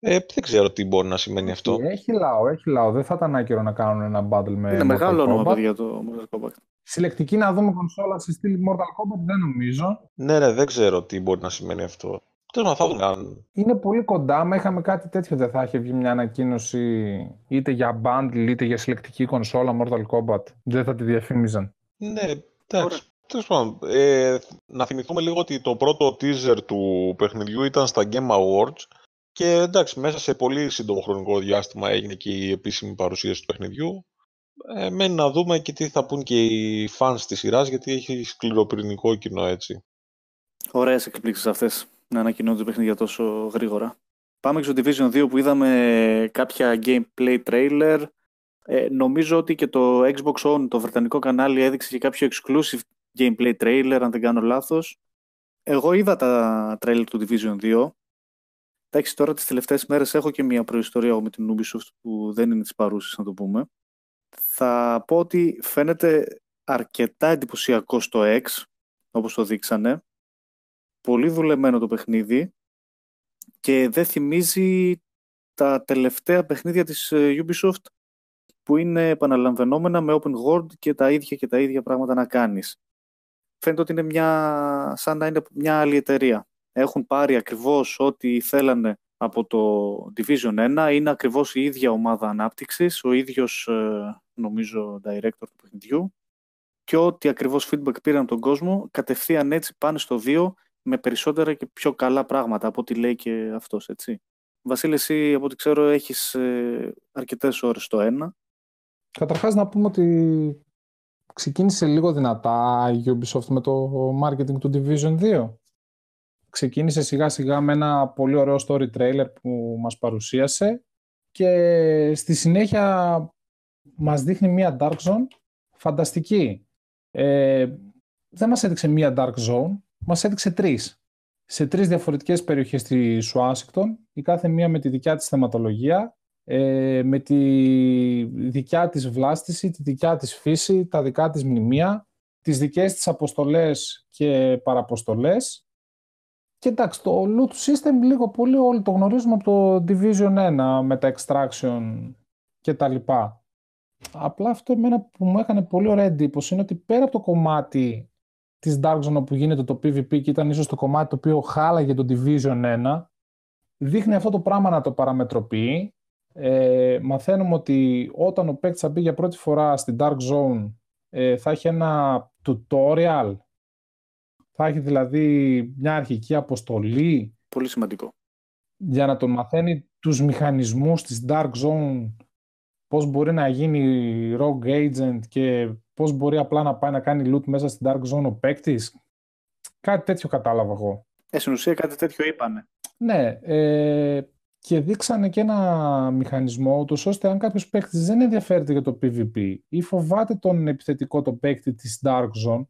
Ε, δεν ξέρω τι μπορεί να σημαίνει αυτό. Έχει λαό, έχει λαό. Δεν θα ήταν άκυρο να κάνουν ένα battle με Είναι μεγάλο όνομα για το Mortal Kombat συλλεκτική να δούμε κονσόλα σε στυλ Mortal Kombat δεν νομίζω. Ναι, ναι, δεν ξέρω τι μπορεί να σημαίνει αυτό. Τέλος θα δούμε Είναι πολύ κοντά. Μα είχαμε κάτι τέτοιο, δεν θα είχε βγει μια ανακοίνωση είτε για bundle είτε για συλλεκτική κονσόλα Mortal Kombat. Δεν θα τη διαφήμιζαν. Ναι, εντάξει. Τέλος πάντων, ε, να θυμηθούμε λίγο ότι το πρώτο teaser του παιχνιδιού ήταν στα Game Awards και εντάξει, μέσα σε πολύ σύντομο χρονικό διάστημα έγινε και η επίσημη παρουσίαση του παιχνιδιού. Ε, μένει να δούμε και τι θα πούν και οι fans της σειράς, γιατί έχει σκληροπυρηνικό κοινό έτσι. Ωραίες εκπλήξεις αυτές, να ανακοινώνονται παιχνίδια τόσο γρήγορα. Πάμε στο Division 2 που είδαμε κάποια gameplay trailer. Ε, νομίζω ότι και το Xbox On, το βρετανικό κανάλι, έδειξε και κάποιο exclusive gameplay trailer, αν δεν κάνω λάθος. Εγώ είδα τα trailer του Division 2. Εντάξει, τώρα τις τελευταίες μέρες έχω και μια προϊστορία με την Ubisoft που δεν είναι της παρούσης, να το πούμε θα πω ότι φαίνεται αρκετά εντυπωσιακό στο X, όπως το δείξανε. Πολύ δουλεμένο το παιχνίδι και δεν θυμίζει τα τελευταία παιχνίδια της ε, Ubisoft που είναι επαναλαμβανόμενα με open world και τα ίδια και τα ίδια πράγματα να κάνεις. Φαίνεται ότι είναι μια, σαν να είναι μια άλλη εταιρεία. Έχουν πάρει ακριβώς ό,τι θέλανε από το Division 1. Είναι ακριβώς η ίδια ομάδα ανάπτυξης, ο ίδιος ε, νομίζω director του παιχνιδιού και ό,τι ακριβώς feedback πήραν τον κόσμο κατευθείαν έτσι πάνε στο 2 με περισσότερα και πιο καλά πράγματα από ό,τι λέει και αυτός, έτσι. Βασίλη, εσύ από ό,τι ξέρω έχεις ε, αρκετές ώρες στο 1. Καταρχάς να πούμε ότι ξεκίνησε λίγο δυνατά η Ubisoft με το marketing του Division 2. Ξεκίνησε σιγά σιγά με ένα πολύ ωραίο story trailer που μας παρουσίασε και στη συνέχεια μας δείχνει μία Dark Zone φανταστική. Ε, δεν μας έδειξε μία Dark Zone, μας έδειξε τρεις. Σε τρεις διαφορετικές περιοχές της Ουάσιγκτον, η κάθε μία με τη δικιά της θεματολογία, ε, με τη δικιά της βλάστηση, τη δικιά της φύση, τα δικά της μνημεία, τις δικές της αποστολές και παραποστολές Και εντάξει, το loot system λίγο πολύ όλοι το γνωρίζουμε από το Division 1 με τα extraction και τα λοιπά. Απλά αυτό εμένα που μου έκανε πολύ ωραία εντύπωση είναι ότι πέρα από το κομμάτι της Dark Zone που γίνεται το PvP και ήταν ίσως το κομμάτι το οποίο χάλαγε το Division 1, δείχνει αυτό το πράγμα να το παραμετροποιεί. Ε, μαθαίνουμε ότι όταν ο παίκτης θα μπει για πρώτη φορά στην Dark Zone ε, θα έχει ένα tutorial, θα έχει δηλαδή μια αρχική αποστολή. Πολύ σημαντικό. Για να τον μαθαίνει τους μηχανισμούς της Dark Zone, πώς μπορεί να γίνει Rogue Agent και πώς μπορεί απλά να πάει να κάνει loot μέσα στην Dark Zone ο παίκτης. Κάτι τέτοιο κατάλαβα εγώ. Ε, στην ουσία κάτι τέτοιο είπανε. Ναι, ε, και δείξανε και ένα μηχανισμό, ούτως ώστε αν κάποιος παίκτης δεν ενδιαφέρεται για το PvP ή φοβάται τον επιθετικό το παίκτη της Dark Zone,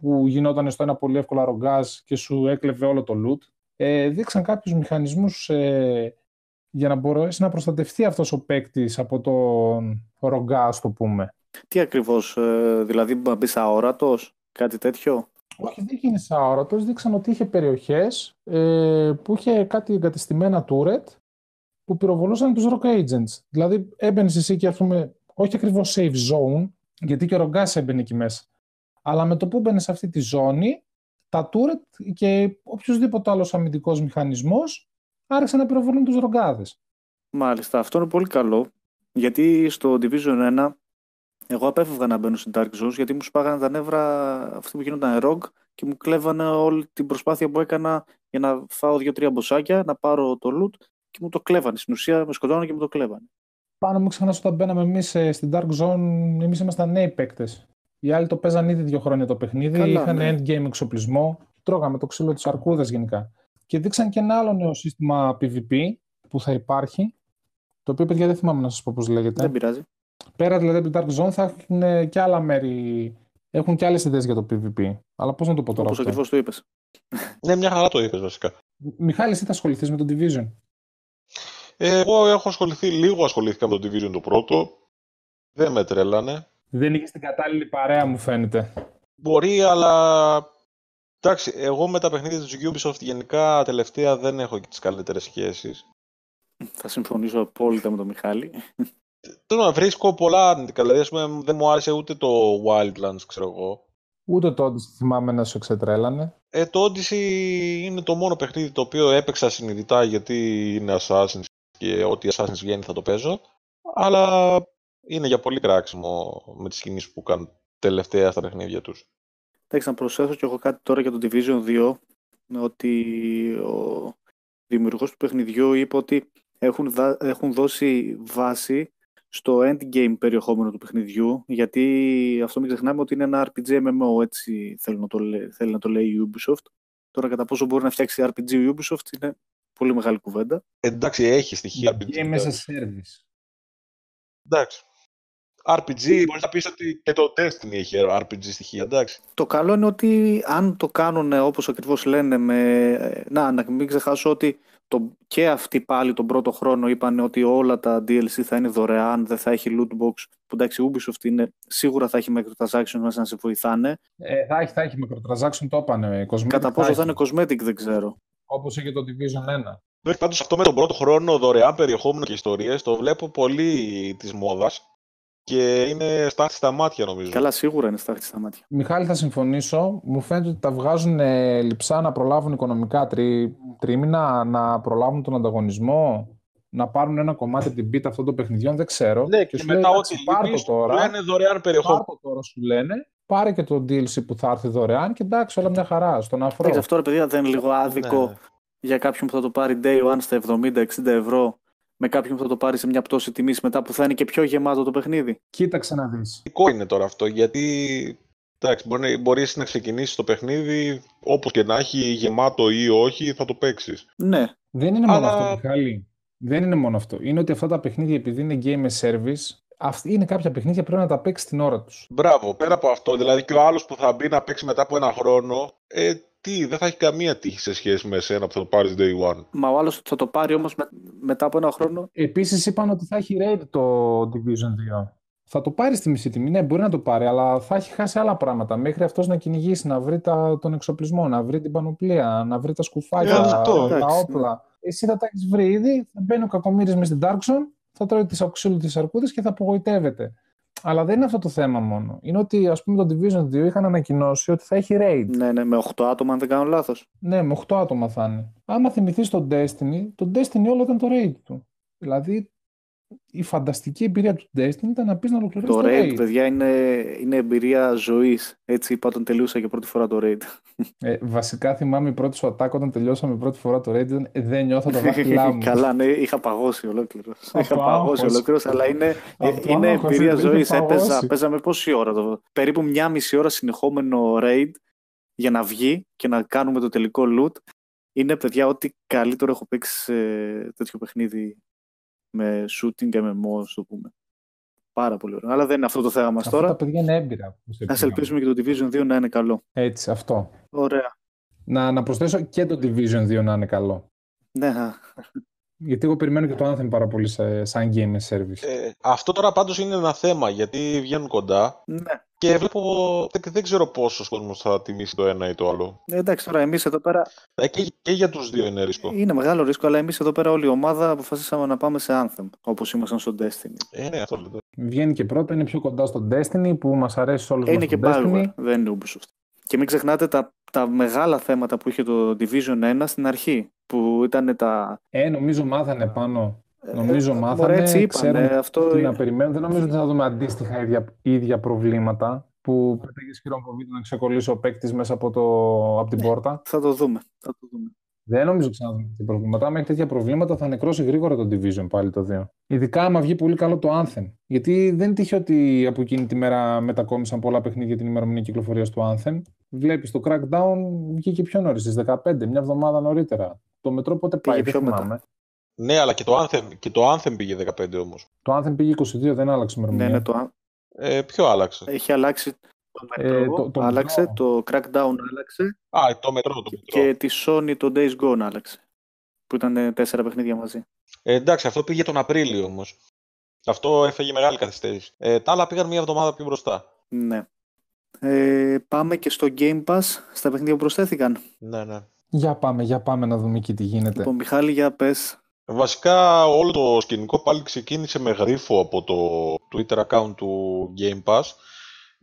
που γινόταν στο ένα πολύ εύκολο ρογκάζ και σου έκλεβε όλο το loot, ε, δείξαν κάποιους μηχανισμούς ε, για να μπορέσει να προστατευτεί αυτός ο παίκτης από τον ρογκάζ, το πούμε. Τι ακριβώς, ε, δηλαδή να μπεις αόρατος, κάτι τέτοιο; Όχι, δεν γίνει αόρατο. Δείξαν ότι είχε περιοχές ε, που είχε κάτι εγκατεστημένα turret που πυροβολούσαν τους rock agents. Δηλαδή έμπαινες εσύ και πούμε, όχι ακριβώς safe zone, γιατί και ο ρογκάς έμπαινε εκεί μέσα. Αλλά με το που μπαίνει σε αυτή τη ζώνη, τα turret και οποιοδήποτε άλλος αμυντικός μηχανισμός άρχισαν να πυροβολούν τους ρογκάδες. Μάλιστα, αυτό είναι πολύ καλό. Γιατί στο Division 1 εγώ απέφευγα να μπαίνω στην Dark Zones γιατί μου σπάγανε τα νεύρα αυτοί που γίνονταν ROG και μου κλέβανε όλη την προσπάθεια που έκανα για να φάω δύο-τρία μποσάκια, να πάρω το loot και μου το κλέβανε. Στην ουσία με σκοτώνανε και μου το κλέβανε. Πάνω μου ξεχνά όταν μπαίναμε εμείς ε, στην Dark Zone, εμείς ήμασταν νέοι παίκτες. Οι άλλοι το παίζαν ήδη δύο χρόνια το παιχνίδι, Καλά, είχαν ναι. endgame εξοπλισμό, τρώγαμε το ξύλο της αρκούδας γενικά. Και δείξαν και ένα άλλο νέο σύστημα PvP που θα υπάρχει. Το οποίο, παιδιά, δεν θυμάμαι να σας πω πώς λέγεται. Δεν πειράζει. Πέρα δηλαδή από την Dark Zone θα έχουν και άλλα μέρη. Έχουν και άλλες ιδέες για το PvP. Αλλά πώς να το πω τώρα. Όπως ακριβώς το είπες. ναι, μια χαρά το είπες βασικά. Μιχάλη, εσύ θα ασχοληθείς με το Division; Ε, εγώ έχω ασχοληθεί, λίγο ασχολήθηκα με το Division το πρώτο. Δεν με τρέλανε. Δεν είχες την κατάλληλη παρέα, μου φαίνεται. Μπορεί, αλλά. Εντάξει, εγώ με τα παιχνίδια της Ubisoft γενικά τελευταία δεν έχω και τις καλύτερες σχέσεις. Θα συμφωνήσω απόλυτα με τον Μιχάλη. Θέλω να βρίσκω πολλά αρνητικά. Δηλαδή, πούμε, δεν μου άρεσε ούτε το Wildlands, ξέρω εγώ. Ούτε το Odyssey θυμάμαι να σου εξετρέλανε. Ε, το Odyssey είναι το μόνο παιχνίδι το οποίο έπαιξα συνειδητά γιατί είναι Assassin's και ό,τι Assassin's βγαίνει θα το παίζω. Αλλά είναι για πολύ κράξιμο με τις κινήσεις που κάνουν τελευταία στα παιχνίδια τους. Εντάξει, να προσθέσω και εγώ κάτι τώρα για το Division 2 ότι ο δημιουργός του παιχνιδιού είπε ότι έχουν, έχουν δώσει βάση στο endgame περιεχόμενο του παιχνιδιού, γιατί αυτό μην ξεχνάμε ότι είναι ένα RPG MMO, έτσι θέλει να το, λέει, θέλει να το λέει η Ubisoft. Τώρα κατά πόσο μπορεί να φτιάξει RPG η Ubisoft είναι πολύ μεγάλη κουβέντα. Εντάξει, έχει στοιχεία RPG. Game as a service. Εντάξει. RPG, μπορείς να πεις ότι και το Destiny έχει RPG στοιχεία, εντάξει. Το καλό είναι ότι αν το κάνουν όπως ακριβώς λένε με... Να, να μην ξεχάσω ότι το, και αυτοί πάλι τον πρώτο χρόνο είπαν ότι όλα τα DLC θα είναι δωρεάν, δεν θα έχει loot box. Που εντάξει, Ubisoft είναι, σίγουρα θα έχει microtransaction μέσα να σε βοηθάνε. Ε, θα έχει, θα έχει microtransaction, το είπανε. Κατά πόσο θα, είναι cosmetic δεν ξέρω. Όπως είχε το Division 1. Πάντως αυτό με τον πρώτο χρόνο δωρεάν περιεχόμενο και ιστορίες το βλέπω πολύ της μόδας. Και είναι στάχτη στα μάτια, νομίζω. Καλά, σίγουρα είναι στάχτη στα μάτια. Μιχάλη, θα συμφωνήσω. Μου φαίνεται ότι τα βγάζουν ε, λυψά να προλάβουν οικονομικά τρί, τρίμηνα, να προλάβουν τον ανταγωνισμό, να πάρουν ένα κομμάτι από την πίτα αυτών των παιχνιδιών. Δεν ξέρω. Ναι, και, και μετά ό,τι πάρει τώρα. Λένε δωρεάν περιεχόμενο. Πάρ τώρα, σου λένε. Πάρε και το DLC που θα έρθει δωρεάν και εντάξει, όλα μια χαρά. Στον αφρό. αυτό ρε παιδιά δεν είναι λίγο άδικο ναι. για κάποιον που θα το πάρει day one στα 70-60 ευρώ με κάποιον που θα το πάρει σε μια πτώση τιμής μετά που θα είναι και πιο γεμάτο το παιχνίδι. Κοίταξε να δεις. Δικό είναι τώρα αυτό γιατί εντάξει, μπορεί, μπορείς να ξεκινήσεις το παιχνίδι όπως και να έχει γεμάτο ή όχι θα το παίξεις. Ναι. Δεν είναι μόνο αυτό Μιχάλη. Δεν είναι μόνο αυτό. Είναι ότι αυτά τα παιχνίδια επειδή είναι game service είναι κάποια παιχνίδια που πρέπει να τα παίξεις την ώρα τους. Μπράβο, πέρα από αυτό. Δηλαδή και ο άλλος που θα μπει να παίξει μετά από ένα χρόνο, ε, τι, δεν θα έχει καμία τύχη σε σχέση με εσένα που θα το πάρεις day one. Μα ο άλλος θα το πάρει όμως μετά από ένα χρόνο. Επίσης είπαν ότι θα έχει raid το Division 2. θα το πάρει στη μισή τιμή. Ναι, μπορεί να το πάρει, αλλά θα έχει χάσει άλλα πράγματα. Μέχρι αυτός να κυνηγήσει, να βρει τα, τον εξοπλισμό, να βρει την πανοπλία, να βρει τα σκουφάκια, Ε, τα, αυτό, τα εντάξει. όπλα. Εσύ θα τα έχεις βρει ήδη, θα μπαίνει ο κακομοίρη μες στην Dark Zone, θα τρώει τις αξούλου τη αρκούδες και θα απογοητεύεται. Αλλά δεν είναι αυτό το θέμα μόνο. Είναι ότι, ας πούμε, το Division 2 είχαν ανακοινώσει ότι θα έχει raid. Ναι, ναι, με 8 άτομα, αν δεν κάνω λάθος. Ναι, με 8 άτομα θα είναι. Άμα θυμηθείς τον Destiny, το Destiny όλο ήταν το raid του. Δηλαδή, η φανταστική εμπειρία του Destiny ήταν να πεις να ολοκληρώσεις Το το, raid, raid. παιδιά, είναι, είναι εμπειρία ζωής. Έτσι είπα όταν τελείωσα για πρώτη φορά το raid. Ε, βασικά θυμάμαι η πρώτη σου attack όταν τελειώσαμε πρώτη φορά το raid ήταν «Ε, δεν νιώθω τα δάχτυλά μου. Καλά, ναι, είχα παγώσει ολόκληρος. Από Είχα παγώσει άγχος. ολόκληρος, αλλά είναι, Από είναι άγχος, εμπειρία είχε ζωής. παγώσει. Έπαιζα, παίζαμε πόση ώρα, το, περίπου μια μισή ώρα συνεχόμενο raid για να βγει και να κάνουμε το τελικό loot. Είναι, παιδιά, ό,τι καλύτερο έχω παίξει σε τέτοιο παιχνίδι με shooting και με MMO, το πούμε. Πάρα πολύ ωραίο. Αλλά δεν είναι αυτό το θέμα μας Αυτά τώρα. τα παιδιά είναι έμπειρα. που σε Ας πήγαν. ελπίσουμε και το Division 2 να είναι καλό. Έτσι, αυτό. Ωραία. Να, να προσθέσω και το Division 2 να είναι καλό. Ναι, α, Γιατί εγώ περιμένω και το Anthem πάρα πολύ σε, σαν game service. Ε, αυτό τώρα πάντως είναι ένα θέμα, γιατί βγαίνουν κοντά ναι. Και βλέπω, δεν, δεν ξέρω πόσος κόσμος θα τιμήσει το ένα ή το άλλο. Ε, Εντάξει, τώρα εμείς εδώ πέρα Ε, και, και για τους δύο είναι ρίσκο. είναι μεγάλο ρίσκο, αλλά εμείς εδώ πέρα όλη η ομάδα αποφασίσαμε να πάμε σε Anthem, όπως ήμασταν στο Destiny. Ε, ναι, αυτό λέτε. Βγαίνει και πρώτα, είναι πιο κοντά στο Destiny που μας αρέσει όλους Ε, είναι μας και το Destiny. Bioware, δεν είναι Ubisoft. Και μην ξεχνάτε τα, τα μεγάλα θέματα που είχε το Division 1 στην αρχή, που ήταν τα... Ε, νομίζω μάθανε πάνω. Νομίζω Ε, μάθανε, μωρέ, έτσι είπανε, ξέρουν αυτό τι είναι. να περιμένουν. Δεν νομίζω ότι θα δούμε αντίστοιχα ίδια, ίδια προβλήματα που πέταγες χειροκροβίδι να ξεκολλήσει ο παίκτης μέσα από, το, από την πόρτα. Θα το δούμε. Θα το δούμε. Δεν νομίζω ότι θα δούμε τέτοια προβλήματα. Αν έχει τέτοια προβλήματα θα νεκρώσει γρήγορα το Division πάλι το 2. Ειδικά άμα βγει πολύ καλό το Anthem. Γιατί δεν τύχε ότι από εκείνη τη μέρα μετακόμισαν πολλά παιχνίδια την ημερομηνία κυκλοφορίας του Anthem. Βλέπεις το Crackdown βγήκε πιο νωρίς, στις 15, μια εβδομάδα νωρίτερα. Το μετρό πότε Πήγε πάει, δεν πιο μετά. Θυμάμαι. Ναι, αλλά και το Anthem, και το Anthem πήγε 15 όμως. Το Anthem πήγε 22, δεν άλλαξε Ναι, ημερομηνία. ναι, το, Ε, ποιο άλλαξε; έχει αλλάξει το Ε, μετρό, το- το άλλαξε, μετρό. το Crackdown άλλαξε Α, το μετρό, το μετρό. και τη Sony το Days Gone άλλαξε. Που ήταν ε, τέσσερα παιχνίδια μαζί. Ε, εντάξει, αυτό πήγε τον Απρίλιο όμως. Αυτό έφεγε μεγάλη καθυστέρηση. Ε, τα άλλα πήγαν μία εβδομάδα πιο μπροστά. Ναι. Ε, πάμε και στο Game Pass, στα παιχνίδια που προσθέθηκαν. Ναι, ναι. Για πάμε, για πάμε να δούμε εκεί τι γίνεται. Λοιπόν, Μιχάλη, για πες. Βασικά όλο το σκηνικό πάλι ξεκίνησε με γρίφο από το Twitter account του Game Pass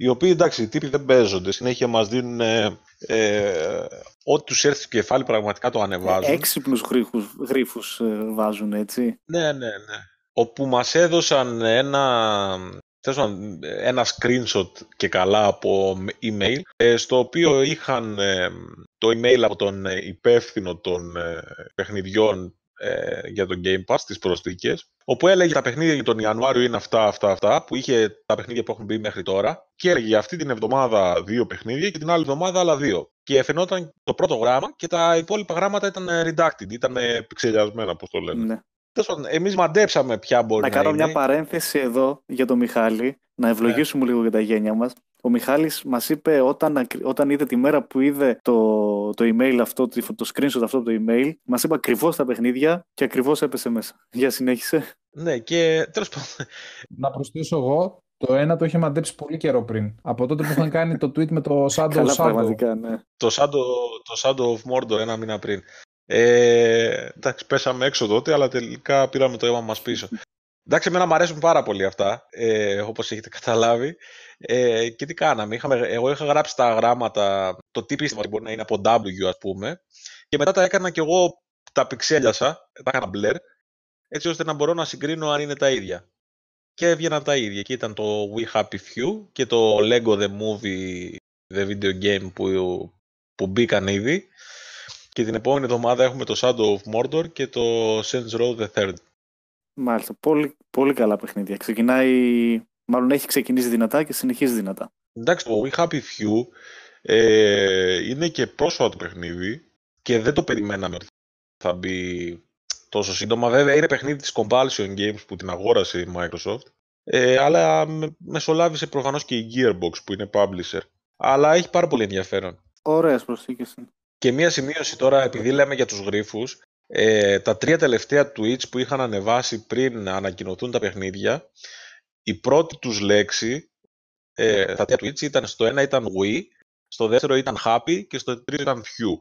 οι οποίοι εντάξει οι τύποι δεν παίζονται, συνέχεια μας δίνουν ε, ε, ό,τι τους έρθει στο κεφάλι πραγματικά το ανεβάζουν. Έξυπνους γρίφους, γρίφους ε, βάζουν, έτσι. Ναι, ναι, ναι. Όπου μας έδωσαν ένα, τέλος πάντων, ένα screenshot και καλά από email, ε, στο οποίο είχαν ε, το email από τον ε, υπεύθυνο των ε, παιχνιδιών ε, για το Game Pass, τις προσθήκες, όπου έλεγε τα παιχνίδια για τον Ιανουάριο είναι αυτά, αυτά, αυτά, που είχε τα παιχνίδια που έχουν μπει μέχρι τώρα, και έλεγε για αυτή την εβδομάδα δύο παιχνίδια και την άλλη εβδομάδα άλλα δύο. Και φαινόταν το πρώτο γράμμα και τα υπόλοιπα γράμματα ήταν ε, redacted, ήταν ε, πixelιασμένα, όπως το λένε. Ναι. Τέλος πάντων, εμείς μαντέψαμε ποια μπορεί Να να, κάνω είναι. μια παρένθεση εδώ για τον Μιχάλη, να ευλογήσουμε λίγο για τα γένια μας. Ο Μιχάλης μας είπε όταν, ακρι- όταν είδε τη μέρα που είδε το, το email αυτό, το, το screenshot αυτό από το email, μας είπε ακριβώς τα παιχνίδια και ακριβώς έπεσε μέσα. Για συνέχισε. Ναι, και τέλος πάντων, Να προσθέσω εγώ, το ένα το είχε μαντέψει πολύ καιρό πριν. Από τότε που είχαν κάνει το tweet με το Shadow Καλά Shadow. πραγματικά, ναι. το Shadow, το Shadow of Mordor ένα μήνα πριν. Ε, εντάξει, πέσαμε έξω τότε, αλλά τελικά πήραμε το αίμα μας πίσω. Εντάξει, εμένα μου αρέσουν πάρα πολύ αυτά, ε, όπως έχετε καταλάβει. Ε, και τι κάναμε, είχαμε, εγώ είχα γράψει τα γράμματα, το τι πίστευα ότι μπορεί να είναι από W ας πούμε, και μετά τα έκανα και εγώ, τα πιξέλιασα, τα έκανα blur, έτσι ώστε να μπορώ να συγκρίνω αν είναι τα ίδια. Και έβγαιναν τα ίδια. Και ήταν το We Happy Few και το Lego The Movie The Video Game που, που μπήκαν ήδη. Και την επόμενη εβδομάδα έχουμε το Shadow of Mordor και το Saints Row the Third. Μάλιστα. Πολύ, πολύ καλά παιχνίδια. Ξεκινάει, μάλλον έχει ξεκινήσει δυνατά και συνεχίζει δυνατά. Εντάξει, το We Happy Few ε, είναι και πρόσφατο παιχνίδι και δεν το περιμέναμε ότι θα μπει τόσο σύντομα. Βέβαια είναι παιχνίδι της Compulsion Games που την αγόρασε η Microsoft. Ε, αλλά με- μεσολάβησε προφανώς και η Gearbox που είναι publisher. Αλλά έχει πάρα πολύ ενδιαφέρον. Ωραίες προσθήκες. είναι. Και μία σημείωση τώρα, επειδή λέμε για τους γρίφους, ε, τα τρία τελευταία tweets που είχαν ανεβάσει πριν ανακοινωθούν τα παιχνίδια, η πρώτη τους λέξη ε, στα Twitch ήταν στο ένα ήταν We, στο δεύτερο ήταν Happy και στο τρίτο ήταν Few.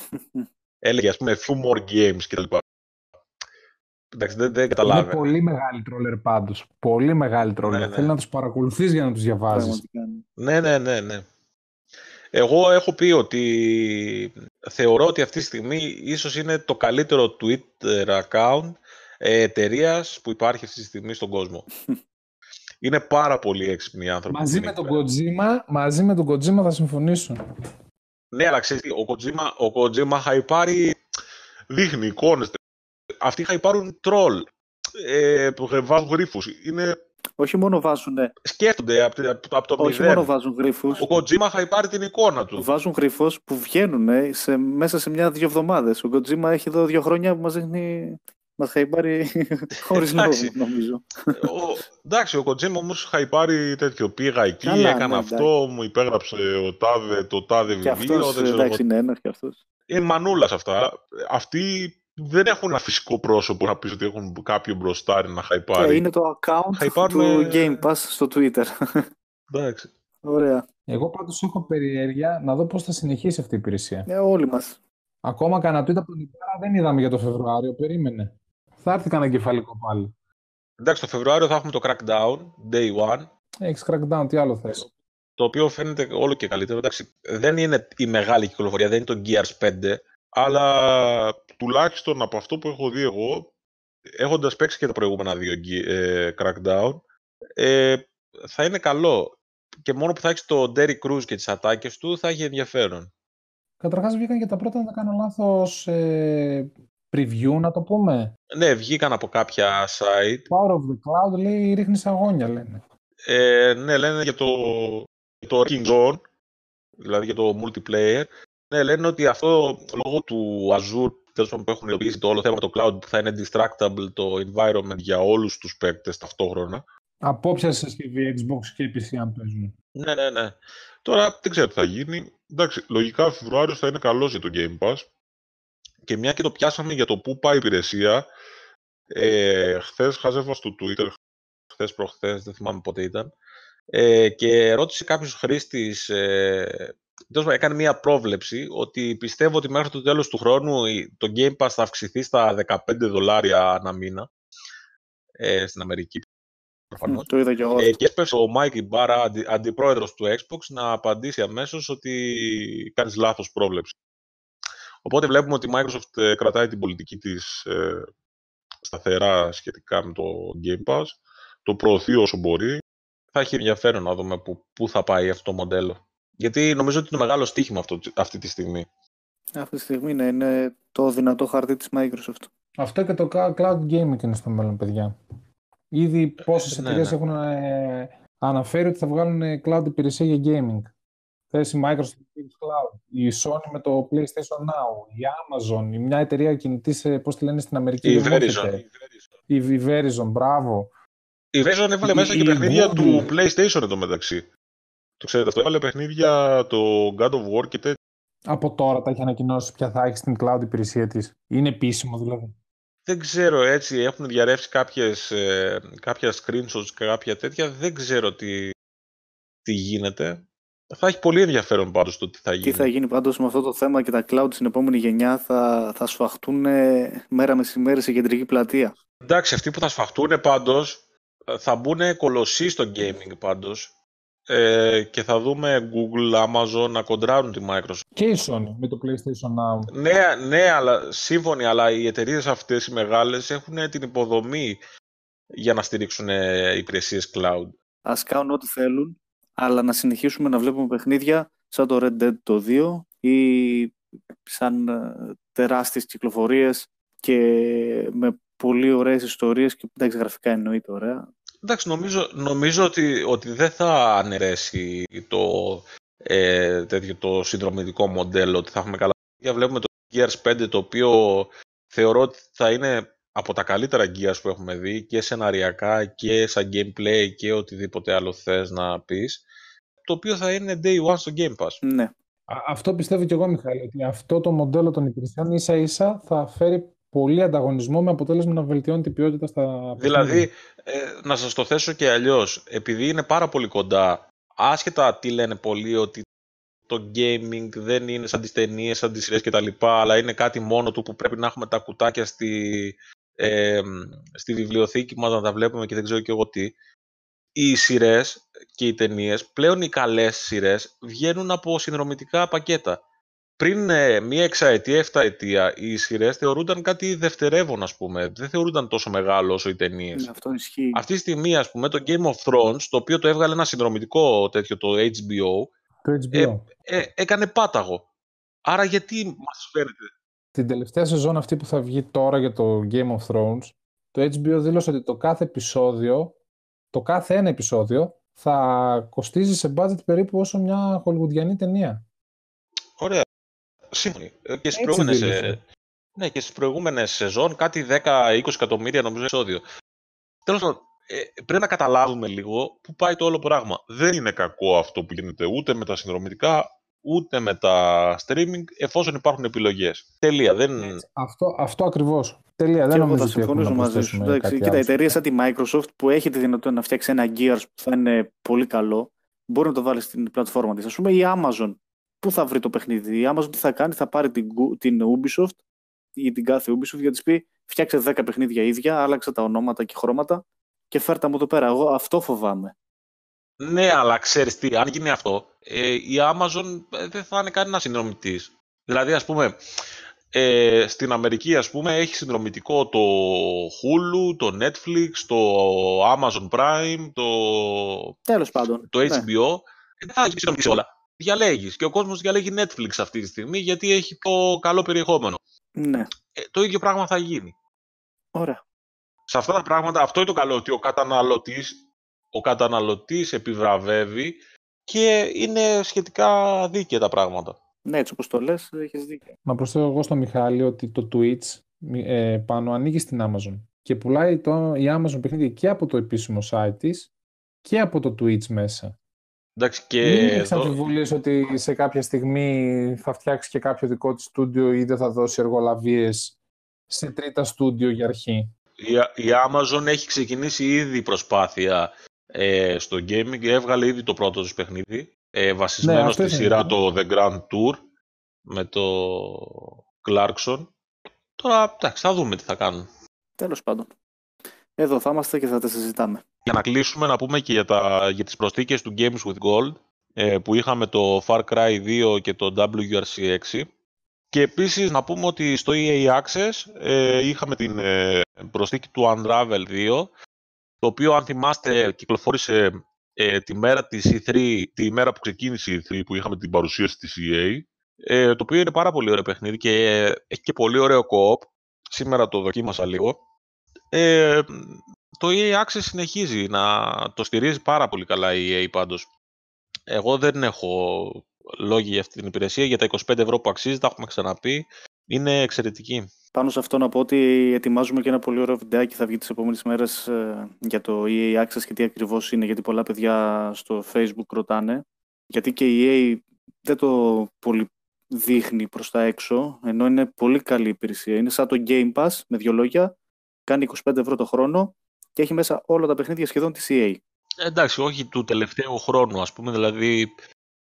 Έλεγε, ας πούμε, Few More Games κτλ. Εντάξει, δεν, δεν καταλάβαινε. Είναι πολύ μεγάλη τρόλερ πάντως. Πολύ μεγάλη τρόλερ. Ναι, ναι. Θέλει να τους παρακολουθείς για να τους διαβάζεις. Ναι, ναι, ναι, ναι. Εγώ έχω πει ότι θεωρώ ότι αυτή τη στιγμή ίσως είναι το καλύτερο Twitter account εταιρείας που υπάρχει αυτή τη στιγμή στον κόσμο. είναι πάρα πολύ έξυπνοι άνθρωποι. Μαζί με, τον Kojima, μαζί με τον Kojima θα συμφωνήσω. Ναι, αλλά ξέρεις, ο Kojima, ο Kojima χαϊπάρει, δείχνει εικόνες. Αυτοί χαϊπάρουν τρόλ, ε, που βάζουν γρίφους. Είναι όχι μόνο βάζουν. Σκέφτονται από, από, από το Όχι μηδέν. μόνο βάζουν γρήφου. Ο Kojima θα πάρει την εικόνα του. Βάζουν γρήφου που βγαίνουν σε, μέσα σε μια-δύο εβδομάδες. Ο Kojima έχει εδώ δύο χρόνια που μας δείχνει. Μας χαϊπάρει χωρίς λόγο, νομίζω. ο, εντάξει, ο Kojima όμως χαϊπάρει τέτοιο. Πήγα εκεί, Καλά, έκανα ναι, αυτό, μου υπέγραψε ο τάδε, το τάδε βιβλίο. Και αυτός, εντάξει, είναι ένας και αυτός. Είναι μανούλας αυτά. Αυτοί δεν έχουν ένα φυσικό πρόσωπο να πεις ότι έχουν κάποιο μπροστάρι να χαϊπάρει. Ε, είναι το account χαϊπάρουν... του Game Pass στο Twitter. Εντάξει. Ωραία. Εγώ πάντως έχω περιέργεια να δω πώς θα συνεχίσει αυτή η υπηρεσία. Ε, όλοι μας. Ακόμα κανένα tweet από τον Ιππέρα δεν είδαμε για το Φεβρουάριο. Περίμενε. Θα έρθει κανένα κεφαλικό πάλι. Εντάξει, το Φεβρουάριο θα έχουμε το Crackdown, Day One. Έχεις Crackdown, τι άλλο θες; Το οποίο φαίνεται όλο και καλύτερο. Εντάξει, δεν είναι η μεγάλη κυκλοφορία, δεν είναι το Gears 5, αλλά τουλάχιστον από αυτό που έχω δει εγώ, έχοντας παίξει και τα προηγούμενα δύο ε, Crackdown, ε, θα είναι καλό. Και μόνο που θα έχεις το Derry Cruz και τις ατάκες του, θα έχει ενδιαφέρον. Καταρχάς βγήκαν και τα πρώτα, να τα κάνω λάθος, ε, preview, να το πούμε. Ναι, βγήκαν από κάποια site. Power of the Cloud λέει ρίχνει αγώνια, λένε. Ε, ναι, λένε για το, το King Zone, δηλαδή για το multiplayer. Ναι, λένε ότι αυτό λόγω του Azure τέλος πάντων που έχουν υλοποιήσει το όλο θέμα το cloud που θα είναι distractable το environment για όλους τους παίκτες ταυτόχρονα. Από όποια συσκευή Xbox και PC αν παίζουν. Ναι, ναι, ναι. Τώρα δεν ξέρω τι θα γίνει. Εντάξει, λογικά Φεβρουάριος θα είναι καλός για το Game Pass. Και μια και το πιάσαμε για το πού πάει η υπηρεσία, ε, χθες χάζευα στο Twitter, χθες προχθές, δεν θυμάμαι πότε ήταν, ε, και ρώτησε κάποιος χρήστης ε, έκανε μια πρόβλεψη ότι πιστεύω ότι μέχρι το τέλος του χρόνου το Game Pass θα αυξηθεί στα 15 δολάρια ανά μήνα ε, στην Αμερική. Προφανώς. Το είδα και εγώ. Ε, και έσπευσε ο Μάικ Μπάρα, αντι, αντιπρόεδρος του Xbox, να απαντήσει αμέσως ότι κάνεις λάθος πρόβλεψη. Οπότε βλέπουμε ότι η Microsoft ε, κρατάει την πολιτική της ε, σταθερά σχετικά με το Game Pass, το προωθεί όσο μπορεί. Θα έχει ενδιαφέρον να δούμε πού θα πάει αυτό το μοντέλο. Γιατί νομίζω ότι είναι μεγάλο στοίχημα αυτό, αυτή τη στιγμή. Αυτή τη στιγμή ναι, είναι το δυνατό χαρτί της Microsoft. Αυτό και το cloud gaming είναι στο μέλλον, παιδιά. Ήδη πόσες ε, ναι, εταιρείες ναι. έχουν ε, αναφέρει ότι θα βγάλουν ε, cloud υπηρεσία για gaming. Θες η Microsoft Cloud, η Sony με το PlayStation Now, η Amazon, η μια εταιρεία κινητής, πώς τη λένε στην Αμερική. Η Verizon. Η Verizon, μπράβο. Η Verizon έβαλε μέσα και παιχνίδια του PlayStation εδώ μεταξύ. Το ξέρετε αυτό. Έβαλε παιχνίδια το God of War και τέτοια. Από τώρα τα έχει ανακοινώσει ποια θα έχει στην cloud υπηρεσία της. Είναι επίσημο δηλαδή. Δεν ξέρω έτσι, έχουν διαρρεύσει κάποιες, ε, κάποια screenshots και κάποια τέτοια. Δεν ξέρω τι, τι γίνεται. Θα έχει πολύ ενδιαφέρον πάντως το τι θα γίνει. Τι θα γίνει πάντως με αυτό το θέμα και τα cloud στην επόμενη γενιά θα, θα σφαχτούν μέρα μεσημέρι σε κεντρική πλατεία. Εντάξει, αυτοί που θα σφαχτούν πάντως θα μπουν κολοσσοί στο gaming πάντως ε, και θα δούμε Google, Amazon να κοντράρουν τη Microsoft. Και η Sony με το PlayStation Now. Ναι, ναι αλλά, σύμφωνοι, αλλά οι εταιρείες αυτές οι μεγάλες έχουν την υποδομή για να στηρίξουν ε, υπηρεσίες cloud. Ας κάνουν ό,τι θέλουν, αλλά να συνεχίσουμε να βλέπουμε παιχνίδια σαν το Red Dead το 2 ή σαν ε, τεράστιες κυκλοφορίες και με πολύ ωραίες ιστορίες και εντάξει γραφικά εννοείται ωραία Εντάξει, νομίζω, νομίζω ότι, ότι δεν θα αναιρέσει το, ε, τέτοιο, το συνδρομητικό μοντέλο, ότι θα έχουμε καλά. Βλέπουμε το Gears 5, το οποίο θεωρώ ότι θα είναι από τα καλύτερα Gears που έχουμε δει και σεναριακά και σαν gameplay και οτιδήποτε άλλο θες να πεις, το οποίο θα είναι day one στο Game Pass. Ναι. Αυτό πιστεύω και εγώ, Μιχαήλ, ότι αυτό το μοντέλο των υπηρεσιών ίσα ίσα θα φέρει πολύ ανταγωνισμό με αποτέλεσμα να βελτιώνει την ποιότητα στα Δηλαδή, ε, να σας το θέσω και αλλιώς, επειδή είναι πάρα πολύ κοντά, άσχετα τι λένε πολλοί ότι το gaming δεν είναι σαν τις ταινίες, σαν τις σειρές κτλ. Αλλά είναι κάτι μόνο του που πρέπει να έχουμε τα κουτάκια στη, ε, στη βιβλιοθήκη μας να τα βλέπουμε και δεν ξέρω και εγώ τι. Οι σειρές και οι ταινίες, πλέον οι καλές σειρές βγαίνουν από συνδρομητικά πακέτα. Πριν ε, μία εξαετία, εφταετία, οι σειρές θεωρούνταν κάτι δευτερεύον, ας πούμε. Δεν θεωρούνταν τόσο μεγάλο όσο οι ταινίες. Ναι, αυτό ισχύει. Αυτή τη στιγμή, ας πούμε, το Game of Thrones, το οποίο το έβγαλε ένα συνδρομητικό τέτοιο, το HBO, Το HBO. ε, έκανε πάταγο. Άρα γιατί μας φαίνεται. Την τελευταία σεζόν αυτή που θα βγει τώρα για το Game of Thrones, το HBO δήλωσε ότι το κάθε επεισόδιο, το κάθε ένα επεισόδιο, θα κοστίζει σε budget περίπου όσο μια χολιγουντιανή ταινία. Ωραία. Σύμφωνοι. Ε, Και στις Έτσι προηγούμενες, δήλωσε. ε, ναι, και στις προηγούμενες σεζόν κάτι 10-20 εκατομμύρια νομίζω επεισόδιο. Τέλος πάντων, ε, πρέπει να καταλάβουμε λίγο πού πάει το όλο πράγμα. Δεν είναι κακό αυτό που γίνεται ούτε με τα συνδρομητικά, ούτε με τα streaming, εφόσον υπάρχουν επιλογές. Τελεία. Δεν... Αυτό, αυτό ακριβώς. Τελεία. Και Δεν εγώ νομίζω θα ότι έχουμε συμφωνήσω να μαζί σου. προσθέσουμε Εντάξει, κάτι κοίτα, άλλο. εταιρείε σαν τη Microsoft που έχει τη δυνατότητα να φτιάξει ένα Gears που θα είναι πολύ καλό, μπορεί να το βάλει στην πλατφόρμα της. Α πούμε, η Amazon. Πού θα βρει το παιχνίδι, η Amazon τι θα κάνει, θα πάρει την, Gu- την Ubisoft ή την κάθε Ubisoft για να της πει φτιάξε 10 παιχνίδια ίδια, άλλαξε τα ονόματα και χρώματα και φέρτα μου εδώ πέρα. Εγώ αυτό φοβάμαι. Ναι, αλλά ξέρεις τι, αν γίνει αυτό, ε, η Amazon ε, δεν θα είναι κανένα συνδρομητής. Δηλαδή, ας πούμε, ε, στην Αμερική, ας πούμε, έχει συνδρομητικό το Hulu, το Netflix, το Amazon Prime, το, Τέλος πάντων. το ναι. HBO. Ε, δεν θα έχει συνδρομητής όλα. Διαλέγεις. Και ο κόσμος διαλέγει Netflix αυτή τη στιγμή, γιατί έχει το καλό περιεχόμενο. ναι. Ε, το ίδιο πράγμα θα γίνει. Ωραία. Σε αυτά τα πράγματα, αυτό είναι το καλό, ότι ο καταναλωτής, ο καταναλωτής επιβραβεύει και είναι σχετικά δίκαια τα πράγματα. Ναι, έτσι όπως το λες, έχεις δίκιο. Να προσθέσω εγώ στο Μιχάλη ότι το Twitch ε, πάνω ανήκει στην Amazon και πουλάει το, η Amazon παιχνίδια και από το επίσημο site της και από το Twitch μέσα. Εντάξει, και Μην έχεις εδώ, αμφιβολίες ότι σε κάποια στιγμή θα φτιάξεις και κάποιο δικό της στούντιο ή δεν θα δώσει εργολαβίες σε τρίτα στούντιο για αρχή; η, η Amazon έχει ξεκινήσει ήδη προσπάθεια ε, στο gaming, έβγαλε ήδη το πρώτο τους παιχνίδι, ε, βασισμένο Ναι, αυτό στη είναι. σειρά το The Grand Tour με το Clarkson. Τώρα, εντάξει, θα δούμε τι θα κάνουν. Τέλος πάντων. Εδώ θα είμαστε και θα τα συζητάμε. Για να κλείσουμε, να πούμε και για, τα, για τις προσθήκες του Games with Gold, ε, που είχαμε το Far Cry 2 και το WRC 6. Και επίσης να πούμε ότι στο EA Access ε, είχαμε την ε, προσθήκη του Unravel 2, το οποίο αν θυμάστε κυκλοφόρησε ε, τη μέρα της E3, τη μέρα που ξεκίνησε η E3 που είχαμε την παρουσίαση της EA, ε, το οποίο είναι πάρα πολύ ωραίο παιχνίδι και ε, έχει και πολύ ωραίο co-op. Σήμερα το δοκίμασα λίγο. Ε, το EA Access συνεχίζει να το στηρίζει πάρα πολύ καλά η EA πάντως. Εγώ δεν έχω λόγια για αυτή την υπηρεσία, για τα 25 ευρώ που αξίζει, τα έχουμε ξαναπεί, είναι εξαιρετική. Πάνω σε αυτό να πω ότι ετοιμάζουμε και ένα πολύ ωραίο βιντεάκι θα βγει τις επόμενες μέρες ε, για το EA Access και τι ακριβώς είναι, γιατί πολλά παιδιά στο Facebook ρωτάνε. Γιατί και η EA δεν το πολύ δείχνει προς τα έξω, ενώ είναι πολύ καλή υπηρεσία. Είναι σαν το Game Pass, με δύο λόγια, κάνει 25 ευρώ το χρόνο και έχει μέσα όλα τα παιχνίδια σχεδόν της EA. Εντάξει, όχι του τελευταίου χρόνου, ας πούμε, δηλαδή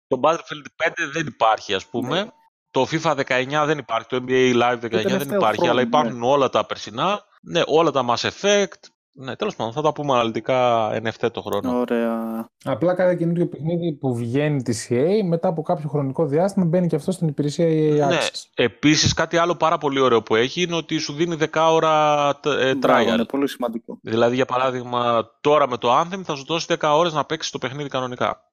το Battlefield 5 δεν υπάρχει, ας πούμε. Ναι. Το FIFA 19 δεν υπάρχει, το NBA Live 19 δεν τελευταίο υπάρχει, χρόνο, αλλά ναι. υπάρχουν όλα τα περσινά, ναι, όλα τα Mass Effect. Ναι, τέλος πάντων, θα τα πούμε αναλυτικά εν ευθέτω χρόνο. Ωραία. Απλά κάθε καινούριο παιχνίδι που βγαίνει της EA μετά από κάποιο χρονικό διάστημα μπαίνει και αυτό στην υπηρεσία EA Ναι, Access. επίσης κάτι άλλο πάρα πολύ ωραίο που έχει είναι ότι σου δίνει 10 ώρα ε, Μπράβο, trial. είναι πολύ σημαντικό. Δηλαδή, για παράδειγμα, τώρα με το Anthem θα σου δώσει 10 ώρες να παίξεις το παιχνίδι κανονικά.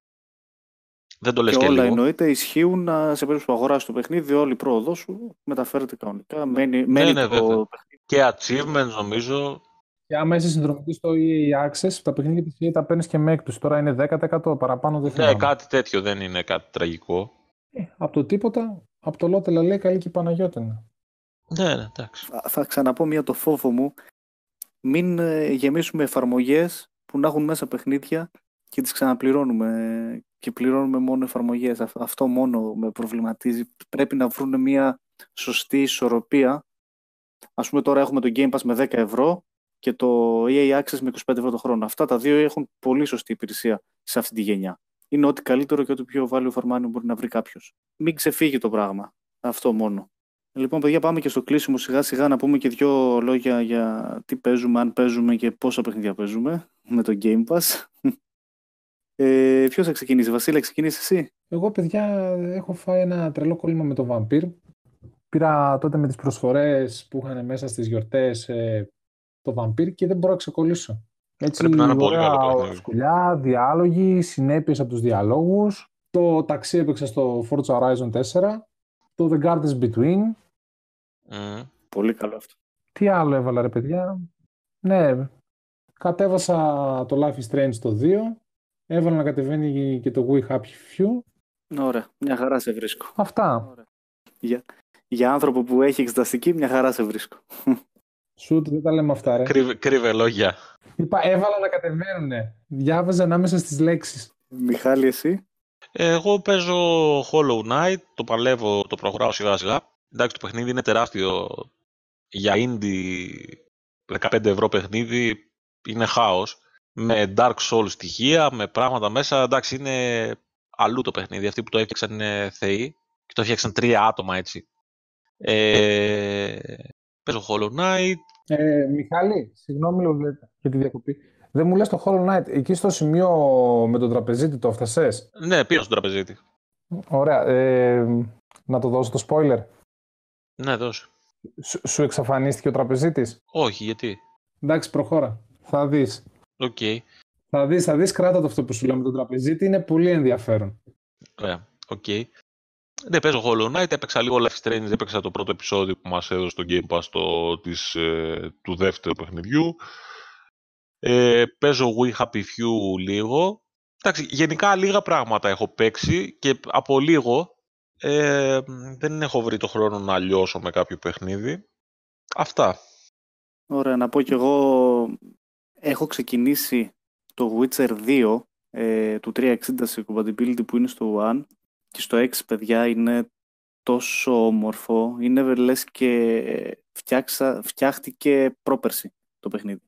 Δεν το λες Και και, όλα λίγο. εννοείται ισχύουν α, σε περίπτωση που αγοράσεις το παιχνίδι, όλη η πρόοδό σου μεταφέρεται κανονικά. Μένει, μένει ναι, το βέβαια. παιχνίδι. Και achievements νομίζω. Και άμα είσαι συνδρομητής στο EA Access, τα παιχνίδια της EA τα παίρνεις και με έκπτωση. Τώρα είναι 10% παραπάνω, δεν Ναι, θυμάμαι. κάτι τέτοιο δεν είναι κάτι τραγικό. Ε, από το τίποτα, από το Λότελα λέει καλή και η Παναγιώτηνα. Ναι, ναι, εντάξει. Α, Θα ξαναπώ μία το φόβο μου. Μην ε, γεμίσουμε εφαρμογές που να έχουν μέσα παιχνίδια και τις ξαναπληρώνουμε και πληρώνουμε μόνο εφαρμογές. Αυτό- Αυτό μόνο με προβληματίζει. Πρέπει να βρουν μία σωστή ισορροπία ας πούμε τώρα έχουμε το Game Pass με 10 ευρώ και το EA Access με 25 ευρώ το χρόνο. Αυτά τα δύο έχουν πολύ σωστή υπηρεσία σε αυτή τη γενιά. Είναι ό,τι καλύτερο και ό,τι πιο value for money μπορεί να βρει κάποιος. Μην ξεφύγει το πράγμα. Αυτό μόνο. Λοιπόν, παιδιά, πάμε και στο κλείσιμο σιγά σιγά να πούμε και δύο λόγια για τι παίζουμε, αν παίζουμε και πόσα παιχνίδια παίζουμε με το Game Pass. Ε, Ποιος θα ξεκινήσει, Βασίλη, ξεκινήσεις εσύ; Εγώ, παιδιά, έχω φάει ένα τρελό κόλλημα με το Vampire. Πήρα τότε με τις προσφορές που είχαν μέσα στις γιορτές ε, το Vampire και δεν μπορώ να ξεκολλήσω. Έτσι, Πρέπει να είναι πολύ ωραία καλό παιχνίδι. σκουλιά, διάλογοι, συνέπειες από τους διαλόγους. Το ταξί έπαιξα στο Forza Horizon 4. Το The Gardens Between. Μμ. Πολύ καλό αυτό. Τι άλλο έβαλα ρε παιδιά; Ναι, κατέβασα το Life is Strange το 2. Έβαλα να κατεβαίνει και το We Happy Few. Ωραία, μια χαρά σε βρίσκω. Αυτά. Για, για άνθρωπο που έχει εξεταστική, μια χαρά σε βρίσκω. Σουτ, δεν τα λέμε αυτά ρε. Κρύβε, κρύβε λόγια. Είπα, έβαλα να κατεβαίνουνε. Διάβαζα ανάμεσα στις λέξεις. Μιχάλη, εσύ; Εγώ παίζω Hollow Knight, το παλεύω, το προχωράω σιγά σιγά. Εντάξει, το παιχνίδι είναι τεράστιο. Για indie 15 ευρώ παιχνίδι είναι χάος. Με Dark Souls στοιχεία, με πράγματα μέσα. Εντάξει, είναι αλλού το παιχνίδι. Αυτοί που το έφτιαξαν είναι θεοί. Και το έφτιαξαν τρία άτομα έτσι. Ε, παίζω Hollow Knight. Ε, Μιχάλη, συγγνώμη λίγο για τη διακοπή. Δεν μου λες το Hollow Knight, εκεί στο σημείο με τον τραπεζίτη το έφτασες; Ναι, πήρα στον τραπεζίτη. Ωραία. Ε, να το δώσω το spoiler. Ναι, δώσε. Σου, σου εξαφανίστηκε ο τραπεζίτης; Όχι, γιατί; Εντάξει, προχώρα. Θα δεις. Οκ. Θα δεις, θα δεις, κράτα το αυτό που σου λέω με τον τραπεζίτη, είναι πολύ ενδιαφέρον. Ωραία, οκ. Ναι, παίζω Hollow Knight, έπαιξα λίγο Life is Strange, έπαιξα το πρώτο επεισόδιο που μας έδωσε το Game Pass το, της, ε, του δεύτερου παιχνιδιού. Ε, παίζω We Happy Few λίγο. Εντάξει, γενικά λίγα πράγματα έχω παίξει και από λίγο ε, δεν έχω βρει το χρόνο να λιώσω με κάποιο παιχνίδι. Αυτά. Ωραία, να πω κι εγώ έχω ξεκινήσει το Witcher 2 ε, του 360 σε compatibility που είναι στο One και στο X, παιδιά, είναι τόσο όμορφο. Είναι λες και φτιάξα, φτιάχτηκε πρόπερση το παιχνίδι.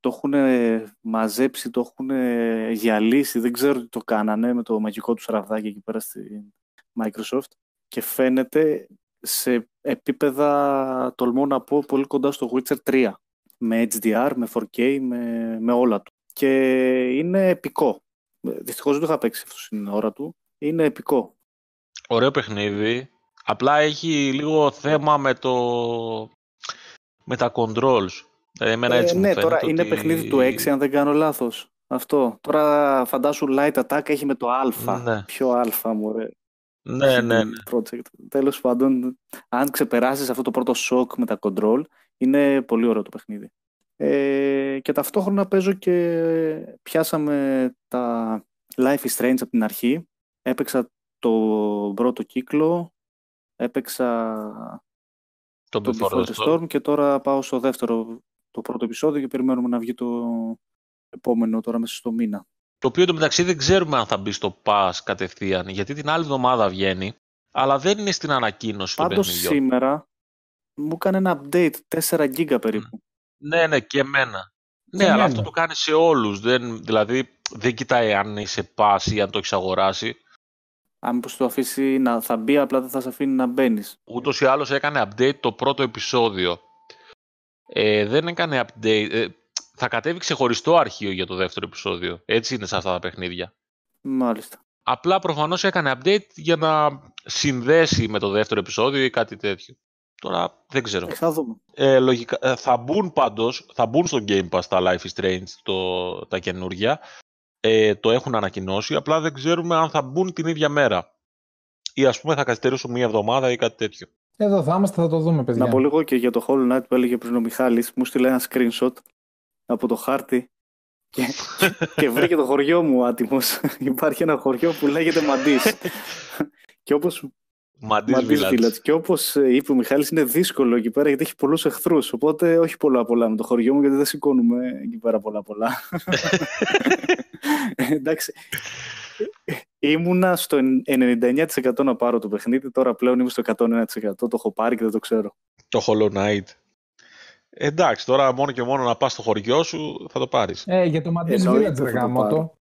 Το έχουν μαζέψει, το έχουν γυαλίσει, δεν ξέρω τι το κάνανε με το μαγικό του ραβδάκι εκεί πέρα στη Microsoft και φαίνεται σε επίπεδα, τολμώ να πω, πολύ κοντά στο Witcher 3 με HDR, με 4K, με, με όλα του. Και είναι επικό. Δυστυχώς δεν το είχα παίξει αυτό στην ώρα του. Είναι επικό. Ωραίο παιχνίδι. Απλά έχει λίγο θέμα με το... με τα controls. Δηλαδή, εμένα έτσι ε, μου ναι, φαίνεται τώρα ότι... είναι παιχνίδι του 6, αν δεν κάνω λάθος. Αυτό. Τώρα φαντάσου light attack έχει με το α. Ναι. Ποιο α, μωρέ. Ναι, ναι, ναι. Project. Τέλος πάντων, αν ξεπεράσεις αυτό το πρώτο σοκ με τα control, είναι πολύ ωραίο το παιχνίδι. Ε, και ταυτόχρονα παίζω και πιάσαμε τα Life is Strange από την αρχή. Έπαιξα το πρώτο κύκλο, έπαιξα Το το Before Before the the Storm και τώρα πάω στο δεύτερο, το πρώτο επεισόδιο και περιμένουμε να βγει το επόμενο τώρα μέσα στο μήνα. Το οποίο εντωμεταξύ δεν ξέρουμε αν θα μπει στο Pass κατευθείαν, γιατί την άλλη εβδομάδα βγαίνει, αλλά δεν είναι στην ανακοίνωση του Πάντως παιχνιδιού. σήμερα μου έκανε ένα update 4 γίγκα περίπου. Ναι, ναι, και εμένα. Ναι, εμένα. αλλά αυτό το κάνει σε όλους. Δεν, δηλαδή, δεν κοιτάει αν είσαι Pass ή αν το έχεις αγοράσει. Αν μήπως το αφήσει να θα μπει, απλά δεν θα σε αφήνει να μπαίνεις. Ούτως ή άλλως έκανε update το πρώτο επεισόδιο. Ε, δεν έκανε update. ε, θα κατέβει ξεχωριστό αρχείο για το δεύτερο επεισόδιο. Έτσι είναι σε αυτά τα παιχνίδια. Μάλιστα. Απλά προφανώς έκανε update για να συνδέσει με το δεύτερο επεισόδιο ή κάτι τέτοιο. Τώρα δεν ξέρω. Ε, θα δούμε. Ε, λογικά, ε, θα μπουν πάντως, θα μπουν στο Game Pass τα Life is Strange, το, τα καινούργια. Ε, το έχουν ανακοινώσει, απλά δεν ξέρουμε αν θα μπουν την ίδια μέρα. Ή ας πούμε θα καθυστερήσουν μία εβδομάδα ή κάτι τέτοιο. Εδώ θα είμαστε, θα το δούμε, παιδιά. Να πω λίγο και για το Hollow Knight που έλεγε πριν ο Μιχάλης. Μου στείλε ένα screenshot από το χάρτη και, και βρήκε το χωριό μου άτιμος. Υπάρχει ένα χωριό που λέγεται Μαντής. και όπως Μαντής Μαντής Village. Village. Και όπως ε, είπε ο Μιχάλης είναι δύσκολο εκεί πέρα γιατί έχει πολλούς εχθρούς. Οπότε όχι πολλά πολλά με το χωριό μου γιατί δεν σηκώνουμε εκεί πέρα πολλά πολλά. Εντάξει. Ήμουνα στο 99% να πάρω το παιχνίδι, τώρα πλέον είμαι στο 101%. Το έχω πάρει και δεν το ξέρω. Το Hollow Knight. Εντάξει, τώρα μόνο και μόνο να πας στο χωριό σου θα το πάρεις. Ε, για το Madrid Εννοείται Village, θα ρε το γάμο πάρω. το.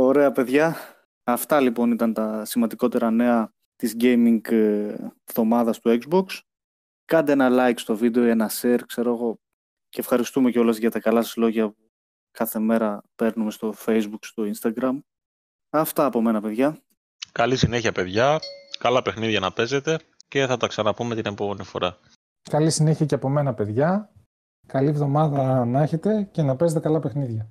Ωραία παιδιά. Αυτά λοιπόν ήταν τα σημαντικότερα νέα της gaming ε, εβδομάδας του Xbox. Κάντε ένα like στο βίντεο ή ένα share, ξέρω εγώ. Και ευχαριστούμε κιόλας για τα καλά σας λόγια που κάθε μέρα παίρνουμε στο Facebook, στο Instagram. Αυτά από μένα παιδιά. Καλή συνέχεια, παιδιά. Καλά παιχνίδια να παίζετε και θα τα ξαναπούμε την επόμενη φορά. Καλή συνέχεια και από μένα, παιδιά. Καλή εβδομάδα να έχετε και να παίζετε καλά παιχνίδια.